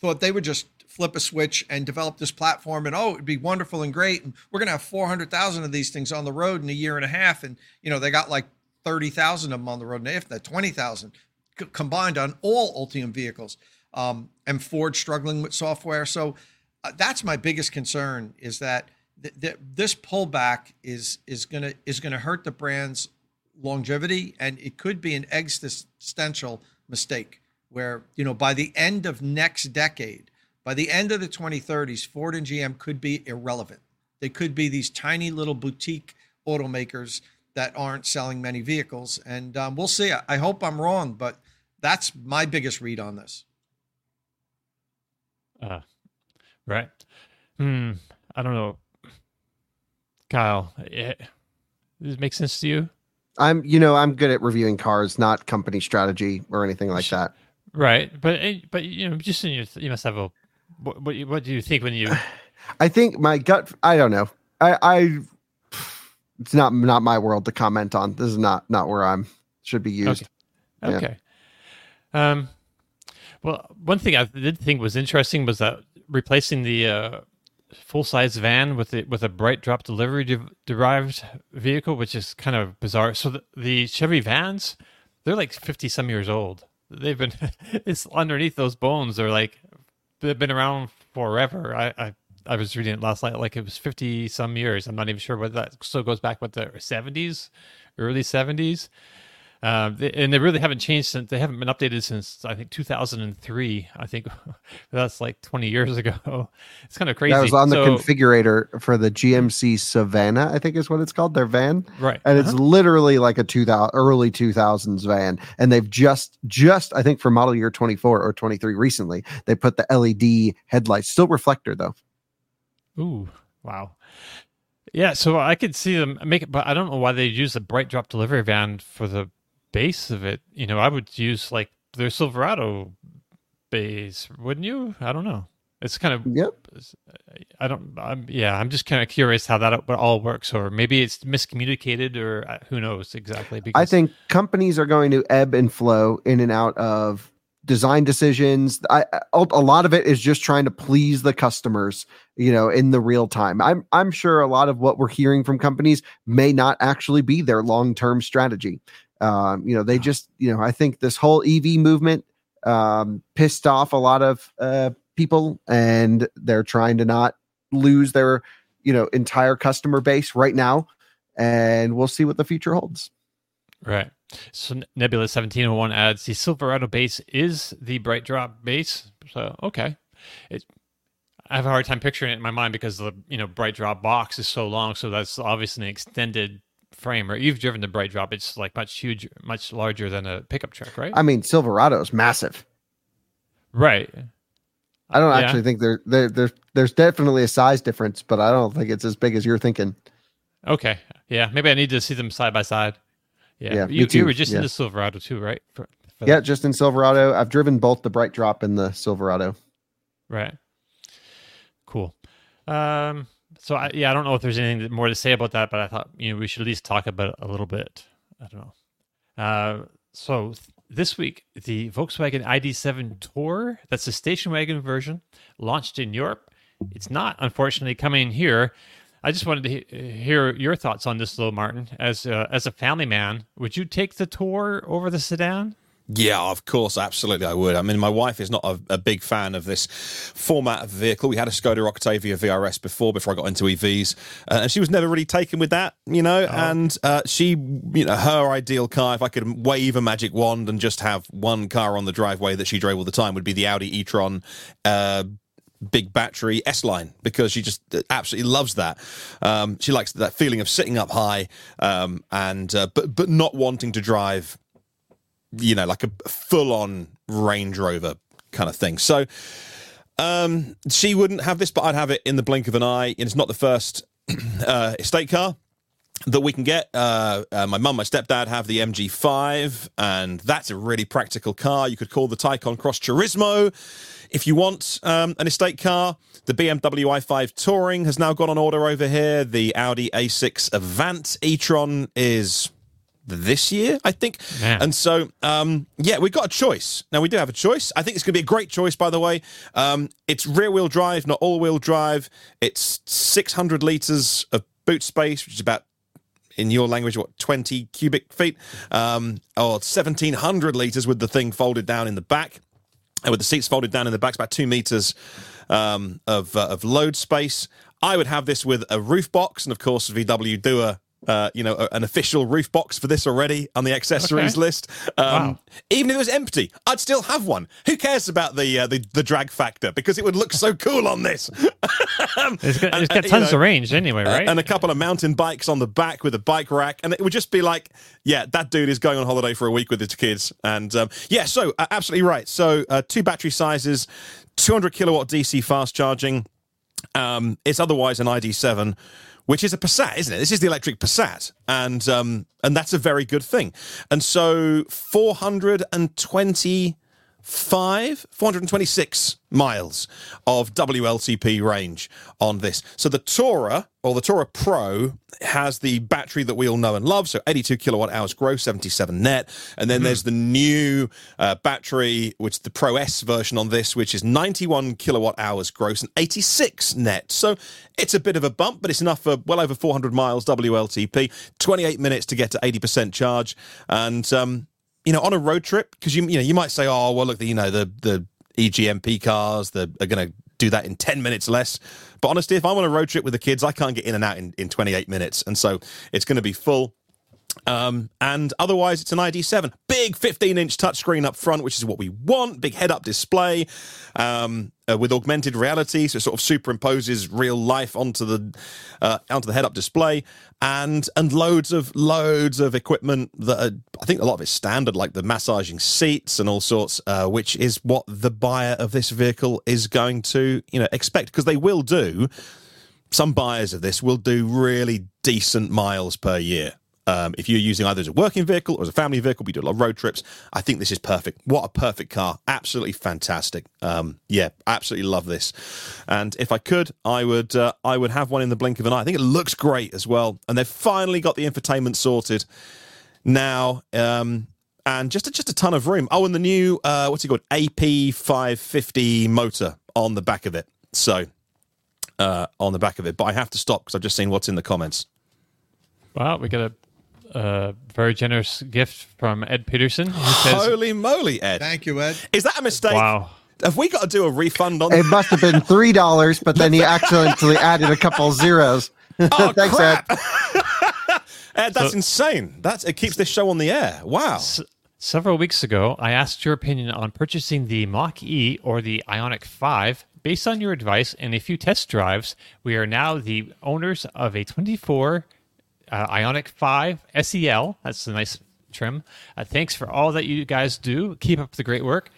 thought they would just flip a switch and develop this platform and oh it'd be wonderful and great and we're going to have 400,000 of these things on the road in a year and a half and you know they got like 30,000 of them on the road if that 20,000 c- combined on all Ultium vehicles um, and Ford struggling with software. So uh, that's my biggest concern is that th- th- this pullback is is going to is going to hurt the brand's longevity and it could be an existential mistake where you know by the end of next decade by the end of the 2030s ford and gm could be irrelevant. They could be these tiny little boutique automakers that aren't selling many vehicles and um, we'll see I, I hope i'm wrong but that's my biggest read on this Uh, right. Hmm. I don't know. Kyle, it, does it make sense to you? I'm, you know, I'm good at reviewing cars, not company strategy or anything like that. Right. But eh, but you know, just in your, you must have a. What what, what do you think when you? I think my gut. I don't know. I, I, it's not not my world to comment on. This is not not where I'm should be used. Okay. Yeah. Okay. Um. Well, one thing I did think was interesting was that replacing the uh, full size van with it with a BrightDrop delivery de- derived vehicle, which is kind of bizarre. So the, the Chevy vans, they're like fifty some years old. They've been it's underneath those bones. They're like they've been around forever. I, I I was reading it last night, like it was fifty some years. I'm not even sure what that still goes back. What the seventies, early seventies. Uh, they, and they really haven't changed since they haven't been updated since I think 2003. I think that's like 20 years ago. It's kind of crazy. That was on the So- configurator for the GMC Savana, I think is what it's called, their van. right? And it's Uh-huh. literally like a 2000 early 2000s van. And they've just, just, I think for model year 24 or 23 recently, they put the LED headlights, still reflector though. Ooh, wow. Yeah, so I could see them make it, but I don't know why they use a BrightDrop delivery van for the base of it. You know, I would use like their Silverado base, wouldn't you? I don't know. It's kind of Yep. I don't. I'm, yeah, I'm just kind of curious how that all works, or maybe it's miscommunicated, or uh, who knows exactly. Because I think companies are going to ebb and flow in and out of design decisions. I, a lot of it is just trying to please the customers, you know, in the real time. I'm I'm sure a lot of what we're hearing from companies may not actually be their long term strategy. Um, you know, they just, you know, I think this whole EV movement um, pissed off a lot of uh, people, and they're trying to not lose their, you know, entire customer base right now. And we'll see what the future holds. Right. So Nebula 1701 adds the Silverado base is the BrightDrop base. So okay, it. I have a hard time picturing it in my mind because the you know BrightDrop box is so long. So that's obviously an extended frame. Or you've driven the BrightDrop; it's like much huge, much larger than a pickup truck, right? I mean, Silverado is massive. right. I don't Yeah. actually think there, there, there, there's definitely a size difference, but I don't think it's as big as you're thinking. Okay. Yeah. Maybe I need to see them side by side. Yeah. Yeah, you, you were just Yeah. in the Silverado too, right? For- for Yeah, that. just in Silverado. I've driven both the BrightDrop and the Silverado. Right. Cool. Um, so I, yeah, I don't know if there's anything more to say about that, but I thought you know we should at least talk about it a little bit. I don't know. Uh, so th- this week, the Volkswagen ID7 Tour, that's the station wagon version, launched in Europe. It's not, unfortunately, coming here. I just wanted to he- hear your thoughts on this, though, Martyn. As uh, as a family man, would you take the Tour over the sedan? Yeah, of course, absolutely, I would. I mean, my wife is not a, a big fan of this format of vehicle. We had a Skoda Octavia VRS before, before I got into EVs, uh, and she was never really taken with that, you know. And uh, she, you know, her ideal car, if I could wave a magic wand and just have one car on the driveway that she drove all the time, would be the Audi e-tron. Uh, big battery S line because she just absolutely loves that. Um, she likes that feeling of sitting up high um, and uh, but but not wanting to drive you know, like a full on Range Rover kind of thing. So um, she wouldn't have this, but I'd have it in the blink of an eye. And it's not the first uh, estate car that we can get. Uh, uh, my mum, my stepdad have the MG5, and that's a really practical car. You could call the Taycan Cross Turismo. If you want um, an estate car, the BMW i5 Touring has now gone on order over here. The Audi A6 Avant e-tron is this year, I think. And so, um, yeah, we've got a choice. Now, we do have a choice. I think it's going to be a great choice, by the way. Um, it's rear wheel drive, not all wheel drive. It's 600 litres of boot space, which is about, in your language, what, 20 cubic feet? Um, or 1700 litres with the thing folded down in the back. And with the seats folded down in the back, it's about two meters um, of uh, of load space. I would have this with a roof box, and of course, VW do a uh, you know a- an official roof box for this already on the accessories Okay. list. Um, Wow. Even if it was empty, I'd still have one. Who cares about the uh, the, the drag factor? Because it would look so cool on this. It's got, And, it's uh, got you tons know, of range anyway, right? and a couple of mountain bikes on the back with a bike rack, and it would just be like, yeah, that dude is going on holiday for a week with his kids, and um, yeah, so uh, absolutely right. So uh, two battery sizes, 200 kilowatt DC fast charging. Um, it's otherwise an ID7, which is a Passat, isn't it? This is the electric Passat, and um, and that's a very good thing. And so 420 five, 426 miles of WLTP range on this. So the Tourer or the Tourer Pro has the battery that we all know and love. So 82 kilowatt hours gross, 77 net. And then there's the new uh, battery, which is the Pro S version on this, which is 91 kilowatt hours gross and 86 net. So it's a bit of a bump, but it's enough for well over 400 miles WLTP, 28 minutes to get to 80% charge. And, um, you know, on a road trip, because you you know you might say, oh well, look, the, you know the the EGMP cars, they are going to do that in ten minutes less. But honestly, if I'm on a road trip with the kids, I can't get in and out in, in 28 minutes, and so it's going to be full. Um, and otherwise, it's an ID7. Big 15 inch touchscreen up front, which is what we want. Big head up display um, uh, with augmented reality, so it sort of superimposes real life onto the uh, onto the head up display, and and loads of loads of equipment that are, I think a lot of it's standard, like the massaging seats and all sorts, uh, which is what the buyer of this vehicle is going to you know expect because they will do. Some buyers of this will do really decent miles per year. Um, if you're using either as a working vehicle or as a family vehicle, we do a lot of road trips. I think this is perfect. What a perfect car! Absolutely fantastic. Um, yeah, absolutely love this. And if I could, I would uh, I would have one in the blink of an eye. I think it looks great as well. And they've finally got the infotainment sorted now. Um, and just a, just a ton of room. Oh, and the new uh, what's it called? AP five fifty motor on the back of it. So uh, on the back of it. But I have to stop because I've just seen what's in the comments. Wow, we got a a very generous gift from Ed Peterson. Who says, Holy moly, Ed! Thank you, Ed. Is that a mistake? wow. Have we got to do a refund on? It must have been three dollars, but then he accidentally added a couple zeros. Oh, Thanks, crap. Ed. Ed, that's So- insane. That's it keeps this show on the air. Wow. S- several weeks ago, I asked your opinion on purchasing the Mach E or the Ioniq 5. Based on your advice and a few test drives, we are now the owners of a 24 uh, Ioniq 5 SEL. That's a nice trim. Uh, thanks for all that you guys do. Keep up the great work.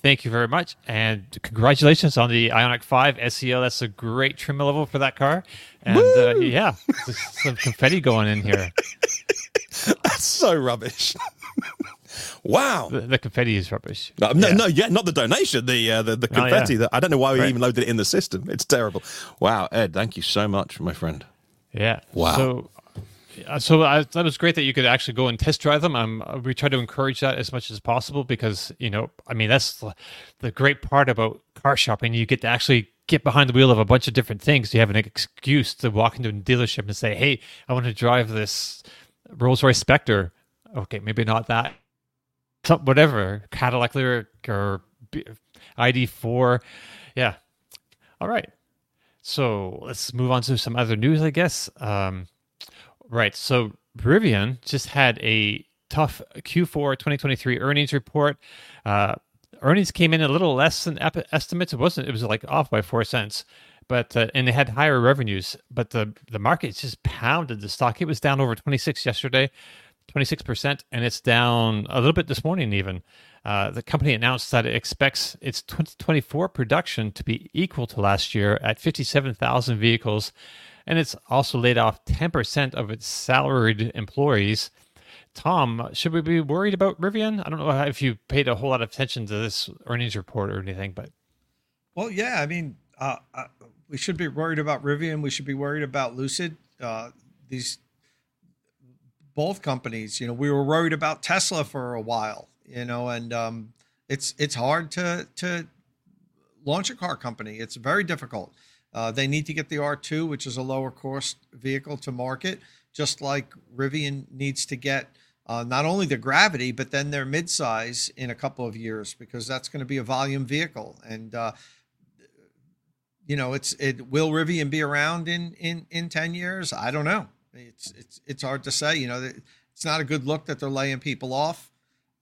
Thank you very much. And congratulations on the Ioniq 5 SEL. That's a great trim level for that car. And uh, yeah, some confetti going in here. That's so rubbish. wow. The, the confetti is rubbish. No, no, Yeah. no, yeah, not the donation, the uh, the, the Oh, yeah. confetti. That I don't know why we Right. even loaded it in the system. It's terrible. Wow, Ed, thank you so much, my friend. Yeah. Wow. So, uh, so I, that was great that you could actually go and test drive them. Um, uh, we try to encourage that as much as possible because you know, I mean, that's the, the great part about car shopping. You get to actually get behind the wheel of a bunch of different things. You have an excuse to walk into a dealership and say, "Hey, I want to drive this Rolls Royce Spectre." Okay, maybe not that. Some, whatever Cadillac Lyriq or ID4. Yeah. All right. So let's move on to some other news, I guess. Um, right. So Rivian just had a tough Q4 2023 earnings report. Uh, earnings came in a little less than ep- estimates. It wasn't. It was like off by four cents. But uh, and they had higher revenues, but the the market just pounded the stock. It was down over 26 yesterday, 26 percent, and it's down a little bit this morning. Even uh, the company announced that it expects its 2024 production to be equal to last year at 57,000 vehicles, and it's also laid off 10 percent of its salaried employees. Tom, should we be worried about Rivian? I don't know if you paid a whole lot of attention to this earnings report or anything, but Well, yeah, I mean, uh, uh, we should be worried about Rivian. We should be worried about Lucid. Uh, these both companies. You know, we were worried about Tesla for a while. You know, and um, it's it's hard to to launch a car company. It's very difficult. Uh, they need to get the R2, which is a lower cost vehicle, to market, just like Rivian needs to get uh, not only the Gravity, but then their midsize in a couple of years, because that's going to be a volume vehicle. And uh, you know, it's it will Rivian be around in in in ten years? I don't know. It's it's it's hard to say. You know, it's not a good look that they're laying people off.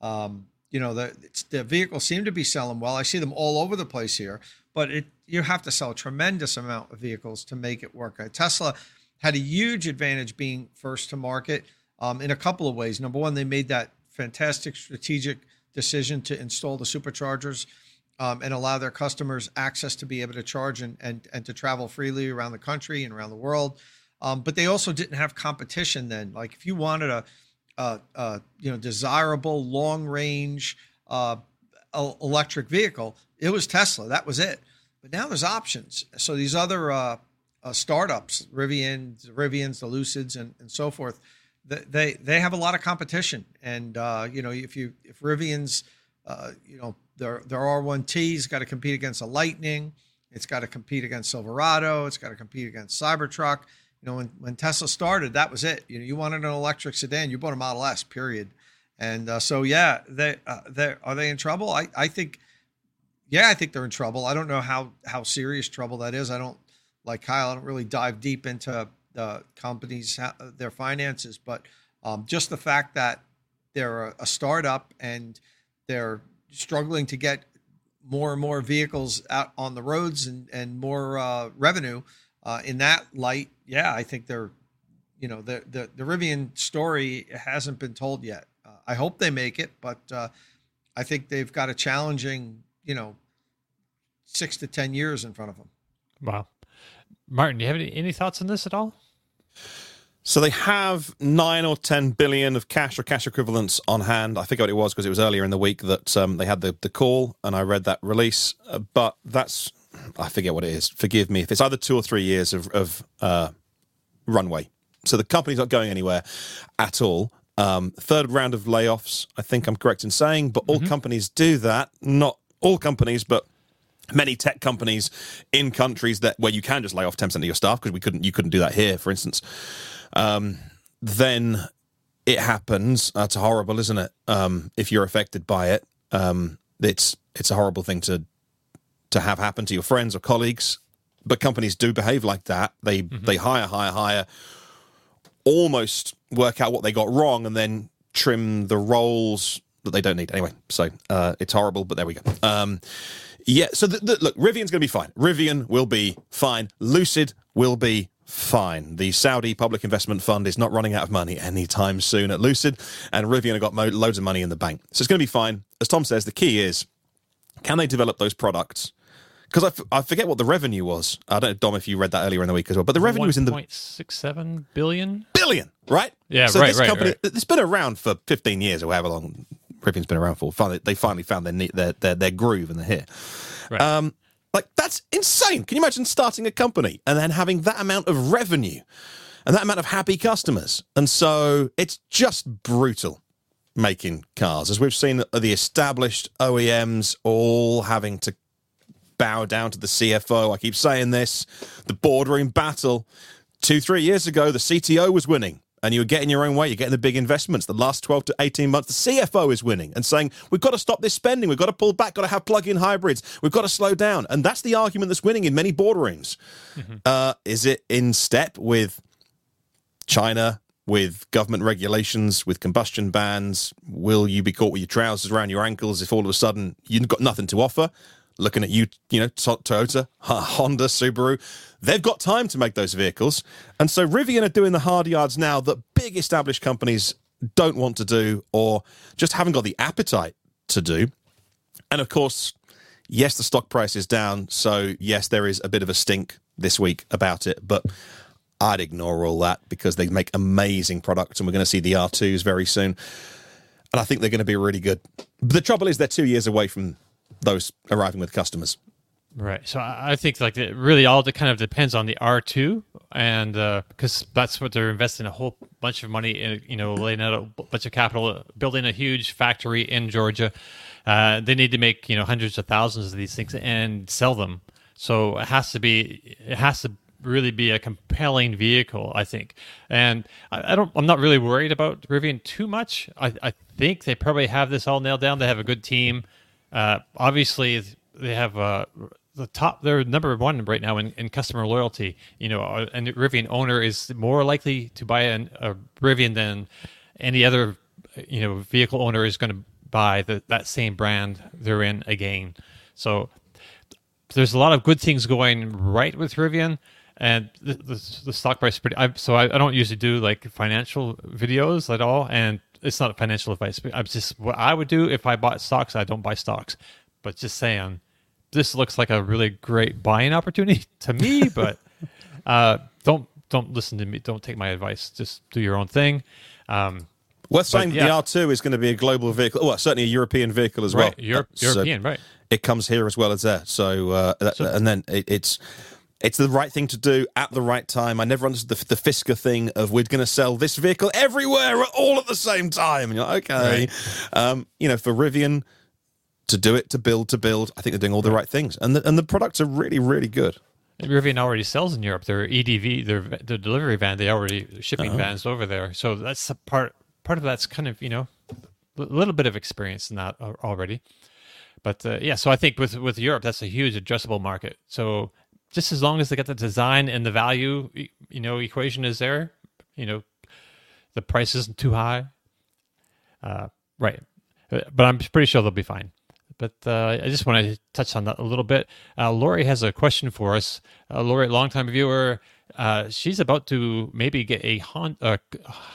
Um, you know, the the vehicles seem to be selling well. I see them all over the place here, but it you have to sell a tremendous amount of vehicles to make it work. Uh, Tesla had a huge advantage being first to market um, in a couple of ways. Number one, they made that fantastic strategic decision to install the superchargers um, and allow their customers access to be able to charge and, and, and to travel freely around the country and around the world. Um, but they also didn't have competition then. Like if you wanted a, a, a you know desirable long range uh, electric vehicle, it was Tesla. That was it. But now there's options. So these other uh, uh, startups, Rivian, Rivians, the Lucids, and, and so forth, they they have a lot of competition. And uh, you know if you if Rivian's uh, you know their their R1T's got to compete against a Lightning. It's got to compete against Silverado. It's got to compete against Cybertruck. You know, when, when Tesla started, that was it. You know, you wanted an electric sedan, you bought a Model S. Period. And uh, so, yeah, they uh, they are they in trouble? I I think, yeah, I think they're in trouble. I don't know how how serious trouble that is. I don't like Kyle. I don't really dive deep into the companies their finances, but Um, just the fact that they're a, a startup and they're struggling to get more and more vehicles out on the roads and and more uh, revenue uh, in that light. Yeah, I think they're, you know, the the the Rivian story hasn't been told yet. I hope they make it, but uh, I think they've got a challenging, you know, six to ten years in front of them. Wow, Martyn, do you have any, any thoughts on this at all? So they have nine or ten billion of cash or cash equivalents on hand. I forget what it was because it was earlier in the week that um, they had the, the call and I read that release. Uh, but that's I forget what it is. Forgive me if it's either two or three years of, of uh, runway. So the company's not going anywhere at all. Um, third round of layoffs, I think I'm correct in saying, but all companies do that. Not all companies, but many tech companies in countries that where you can just lay off 10% of your staff because we couldn't you couldn't do that here for instance. Um, then it happens. That's horrible isn't it? Um, if you're affected by it um, it's it's a horrible thing to to have happen to your friends or colleagues. But companies do behave like that. They they hire hire hire almost work out what they got wrong and then trim the roles that they don't need anyway so uh, it's horrible but there we go um, yeah, so the, the, look, Rivian's going to be fine. Rivian will be fine. Lucid will be fine. The Saudi Public Investment Fund is not running out of money anytime soon at Lucid, and Rivian have got mo- loads of money in the bank. So it's going to be fine. As Tom says, the key is can they develop those products? Because I, f- I forget what the revenue was. I don't know, Dom, if you read that earlier in the week as well, but the revenue was in the 1.67 billion. Right? Yeah, so right, this right, company, right. It's been around for 15 years or however long Rivian's been around for. Finally, they finally found their, their their their groove and they're here. Right. Um, like that's insane. Can you imagine starting a company and then having that amount of revenue and that amount of happy customers? And so it's just brutal making cars, as we've seen the established OEMs all having to bow down to the CFO. I keep saying this. The boardroom battle. Two, three years ago, the CTO was winning. And you were getting your own way. You're getting the big investments. The last 12 to 18 months, the CFO is winning and saying, we've got to stop this spending. We've got to pull back, got to have plug in hybrids. We've got to slow down. And that's the argument that's winning in many boardrooms. Uh, is it in step with China, with government regulations, with combustion bans? Will you be caught with your trousers around your ankles if all of a sudden you've got nothing to offer? Looking at you, you know, Toyota, Honda, Subaru, they've got time to make those vehicles. And so Rivian are doing the hard yards now that big established companies don't want to do or just haven't got the appetite to do. And of course, yes, the stock price is down. So, yes, there is a bit of a stink this week about it. But I'd ignore all that because they make amazing products and we're going to see the R2s very soon. And I think they're going to be really good. But the trouble is, they're two years away from those arriving with customers. Right. So I think like it really all de- kind of depends on the R two, and because that's what they're investing a whole bunch of money in, you know, laying out a bunch of capital, uh, building a huge factory in Georgia. Uh, they need to make you know hundreds of thousands of these things and sell them. So it has to be it has to really be a compelling vehicle, I think. And I, I don't I'm not really worried about Rivian too much. I, I think they probably have this all nailed down. They have a good team. Uh, obviously, they have uh, the top. They're number one right now in, in customer loyalty. You know, uh, and Rivian owner is more likely to buy an, a Rivian than any other you know vehicle owner is going to buy the, that same brand they're in again. So there's a lot of good things going right with Rivian, and the, the, the stock price is pretty. I, so I, I don't usually do like financial videos at all, and it's not financial advice. But I'm just what I would do if I bought stocks. I don't buy stocks, but just saying, this looks like a really great buying opportunity to me. But uh, don't don't listen to me. Don't take my advice. Just do your own thing. Um, Worth saying yeah. the R2 is going to be a global vehicle. Well, certainly a European vehicle as well. Europe, So European, right? It comes here as well as there. So, uh, that, and then it, it's it's the right thing to do at the right time. I never understood the, the Fisker thing of we're going to sell this vehicle everywhere all at the same time. And you're like, okay, um, you know, for Rivian to do it, to build, to build, I think they're doing all the right things, and the, and the products are really, really good. Rivian already sells in Europe. Their EDV, their their delivery van, they already shipping Uh-huh. vans over there. So that's a part part of that's kind of you know a little bit of experience in that already. But uh, yeah, so I think with with Europe, that's a huge addressable market. So just as long as they get the design and the value, you know, equation is there, you know, the price isn't too high. Uh, right, Uh, but I'm pretty sure they'll be fine. But uh, I just want to touch on that a little bit. Uh, Lori has a question for us. Uh, Lori, longtime viewer, uh, she's about to maybe get a Hon- uh,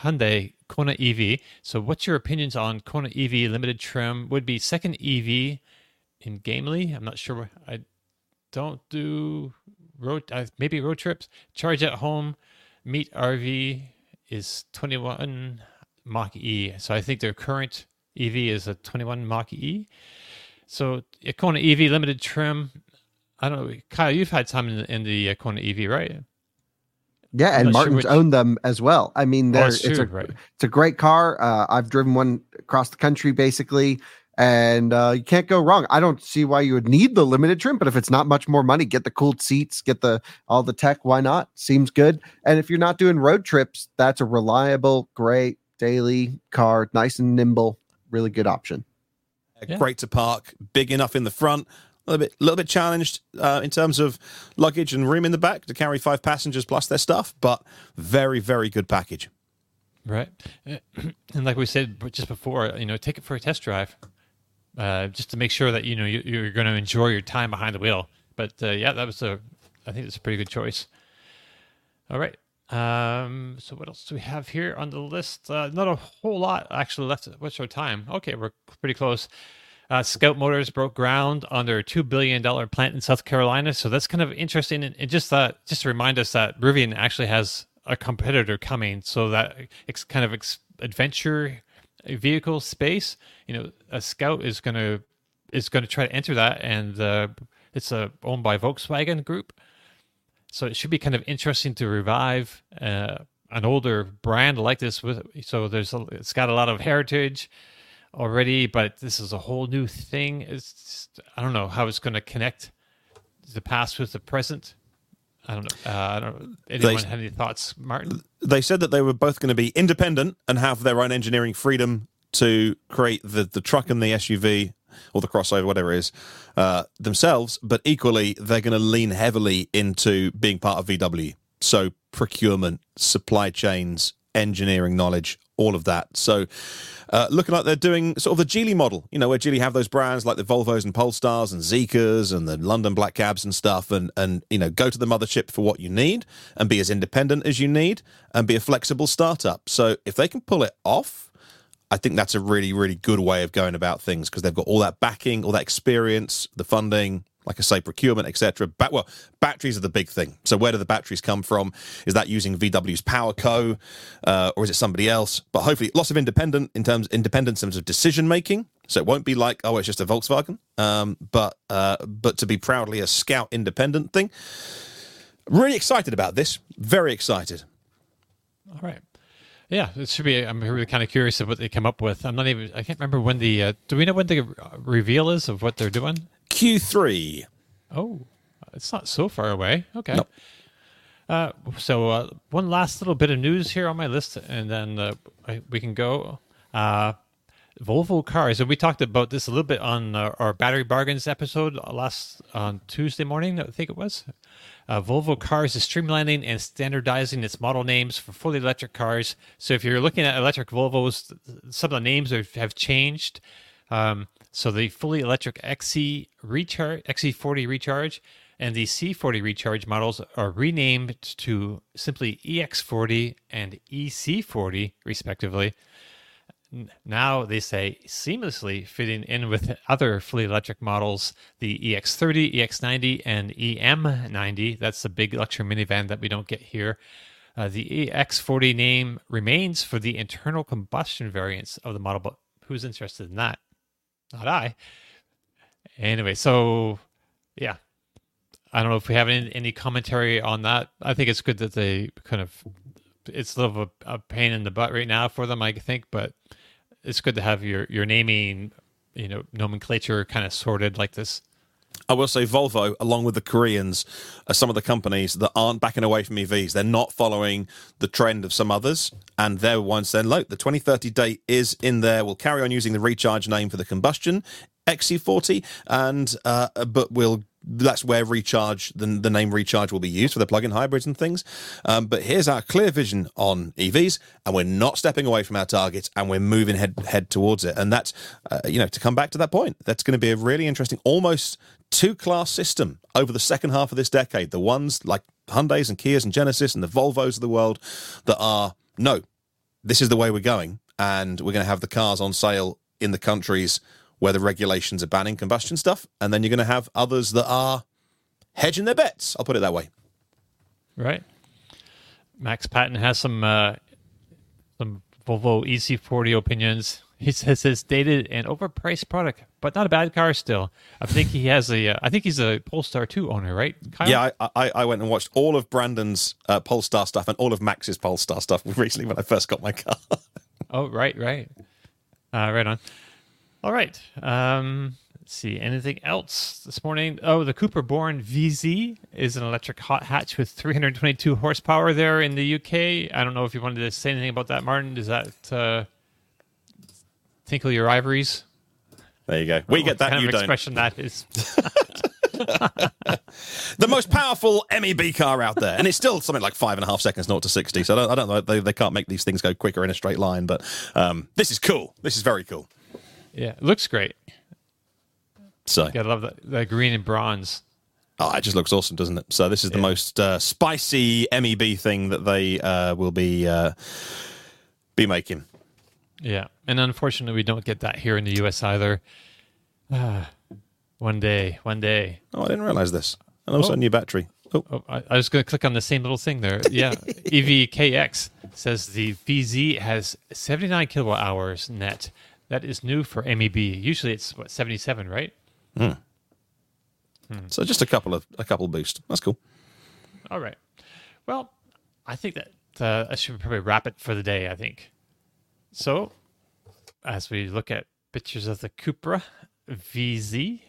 Hyundai Kona EV. So, what's your opinions on Kona EV limited trim? Would be second EV in Gamely. I'm not sure. I don't do road, uh, maybe road trips. Charge at home. Meet RV is 21 Mach E. So I think their current EV is a 21 Mach E. So Kona EV limited trim. I don't know, Kyle. You've had time in the, in the Kona EV, right? Yeah, I'm and not sure owned them as well. I mean, Oh, they're, it's true, a right? it's a great car. Uh, I've driven one across the country, basically, and uh, you can't go wrong. I don't see why you would need the limited trim, but if it's not much more money, get the cooled seats, get the all the tech. Why not? Seems good. And if you're not doing road trips, that's a reliable, great daily car, nice and nimble. Really good option. Yeah. Great to park, big enough in the front. A little bit, little bit challenged uh, in terms of luggage and room in the back to carry five passengers plus their stuff, but very, very good package. Right. And like we said just before, you know, take it for a test drive, uh, just to make sure that you know you, you're going to enjoy your time behind the wheel. But uh, yeah, that was a, I think it's a pretty good choice. All right. Um, so what else do we have here on the list? Uh, not a whole lot actually left. What's our time? Okay, we're pretty close. Uh, Scout Motors broke ground on their two billion dollar plant in South Carolina, so that's kind of interesting. And, just uh, just to remind us that Rivian actually has a competitor coming, so that it's kind of ex- adventure vehicle space. You know, a Scout is gonna is going to try to enter that, and uh, it's uh, owned by Volkswagen Group. So it should be kind of interesting to revive uh, an older brand like this. With so there's a, it's got a lot of heritage already, but this is a whole new thing. It's just, I don't know how it's going to connect the past with the present. I don't know. Uh, I don't. know. Anyone They- have any thoughts, Martyn? They said that they were both going to be independent and have their own engineering freedom to create the, the truck and the SUV or the crossover, whatever it is, uh, themselves. But equally, they're going to lean heavily into being part of VW. So procurement, supply chains, engineering knowledge, all of that. So uh, looking like they're doing sort of the Geely model, you know, where Geely have those brands like the Volvos and Polestars and Zeekrs and the London Black Cabs and stuff, and and you know, go to the mothership for what you need and be as independent as you need and be a flexible startup. So if they can pull it off. I think that's a really, really good way of going about things because they've got all that backing, all that experience, the funding, like I say, procurement, etc. Ba- well, batteries are the big thing. So where do the batteries come from? Is that using VW's PowerCo, uh, or is it somebody else? But hopefully, lots of independent in terms independence in terms of decision making. So it won't be like oh, it's just a Volkswagen, um, but uh, but to be proudly a Scout independent thing. Really excited about this. Very excited. All right. Yeah, it should be. I'm really kind of curious of what they come up with. I'm not even. I can't remember when the. Uh, do we know when the uh, reveal is of what they're doing? Q3. Oh, it's not so far away. Okay. Nope. Uh, so uh, one last little bit of news here on my list, and then uh, I, we can go. Uh, Volvo cars, and we talked about this a little bit on uh, our battery bargains episode last on Tuesday morning. I think it was. Uh, Volvo Cars is streamlining and standardizing its model names for fully electric cars. So if you're looking at electric Volvos, some of the names are, have changed. Um, so the fully electric XC recharge, XC40 recharge, and the C40 recharge models are renamed to simply EX40 and EC40 respectively. Now they say seamlessly fitting in with other fully electric models, the E EX30, EX90, and EM90. That's the big luxury minivan that we don't get here. Uh, the EX40 name remains for the internal combustion variants of the model, but who's interested in that? Not I. Anyway, so yeah, I don't know if we have any, any commentary on that. I think it's good that they kind of it's a little of a, a pain in the butt right now for them, I think, but it's good to have your your naming, you know, nomenclature kind of sorted like this. I will say Volvo, along with the Koreans, are some of the companies that aren't backing away from EVs. They're not following the trend of some others, and they're ones saying, look, the 2030 date is in there. We'll carry on using the recharge name for the combustion XC40, and uh, but we'll that's where recharge the, the name recharge will be used for the plug-in hybrids and things. Um, but here's our clear vision on evs and we're not stepping away from our targets and we're moving head head towards it. And that's uh, you know to come back to that point that's going to be a really interesting almost two class system over the second half of this decade. The ones like hyundais and kias and genesis and the volvos of the world that are no this is the way we're going and we're going to have the cars on sale in the countries where the regulations are banning combustion stuff, and then you're going to have others that are hedging their bets. I'll put it that way. Right. Max Patton has some uh, some Volvo EC40 opinions. He says it's dated and overpriced product, but not a bad car still. I think he has a. Uh, I think he's a Polestar 2 owner, right? Kyle? Yeah, I, I, I, went and watched all of Brandon's uh, Polestar stuff and all of Max's Polestar stuff recently when I first got my car. oh, right, right. Uh, right on. All right. Um, let's see. Anything else this morning? Oh, the Cupra Born VZ is an electric hot hatch with 322 horsepower there in the UK. I don't know if you wanted to say anything about that, Martyn. Does that uh, tinkle your ivories? There you go. We get that. Kind you of don't. expression that is. the most powerful MEB car out there, and it's still something like five and a half seconds, not to sixty. So I don't, I don't know. They, they can't make these things go quicker in a straight line, but um, this is cool. This is very cool. Yeah, it looks great. So I love that, that green and bronze. Oh, it just looks awesome, doesn't it? So this is the most uh, spicy MEB thing that they uh, will be uh, be making. Yeah, and unfortunately, we don't get that here in the U.S. either. one day, one day. Oh, I didn't realize this. And also oh. a new battery. Oh, oh I, I, was going to click on the same little thing there. Yeah, EVKX says the VZ has 79 kilowatt hours net that is new for MEB. Usually it's what 77, right? Hmm. Hmm. So just a couple of a couple boost. That's cool. All right. Well, I think that uh, I should probably wrap it for the day. I think. So, as we look at pictures of the Cupra VZ,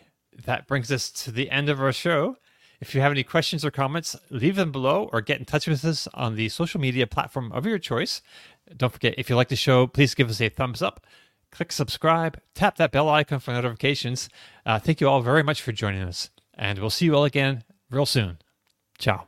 that brings us to the end of our show. If you have any questions or comments, leave them below or get in touch with us on the social media platform of your choice. Don't forget, if you like the show, please give us a thumbs up click subscribe, tap that bell icon for notifications. Uh, thank you all very much for joining us, and we'll see you all again real soon. Ciao.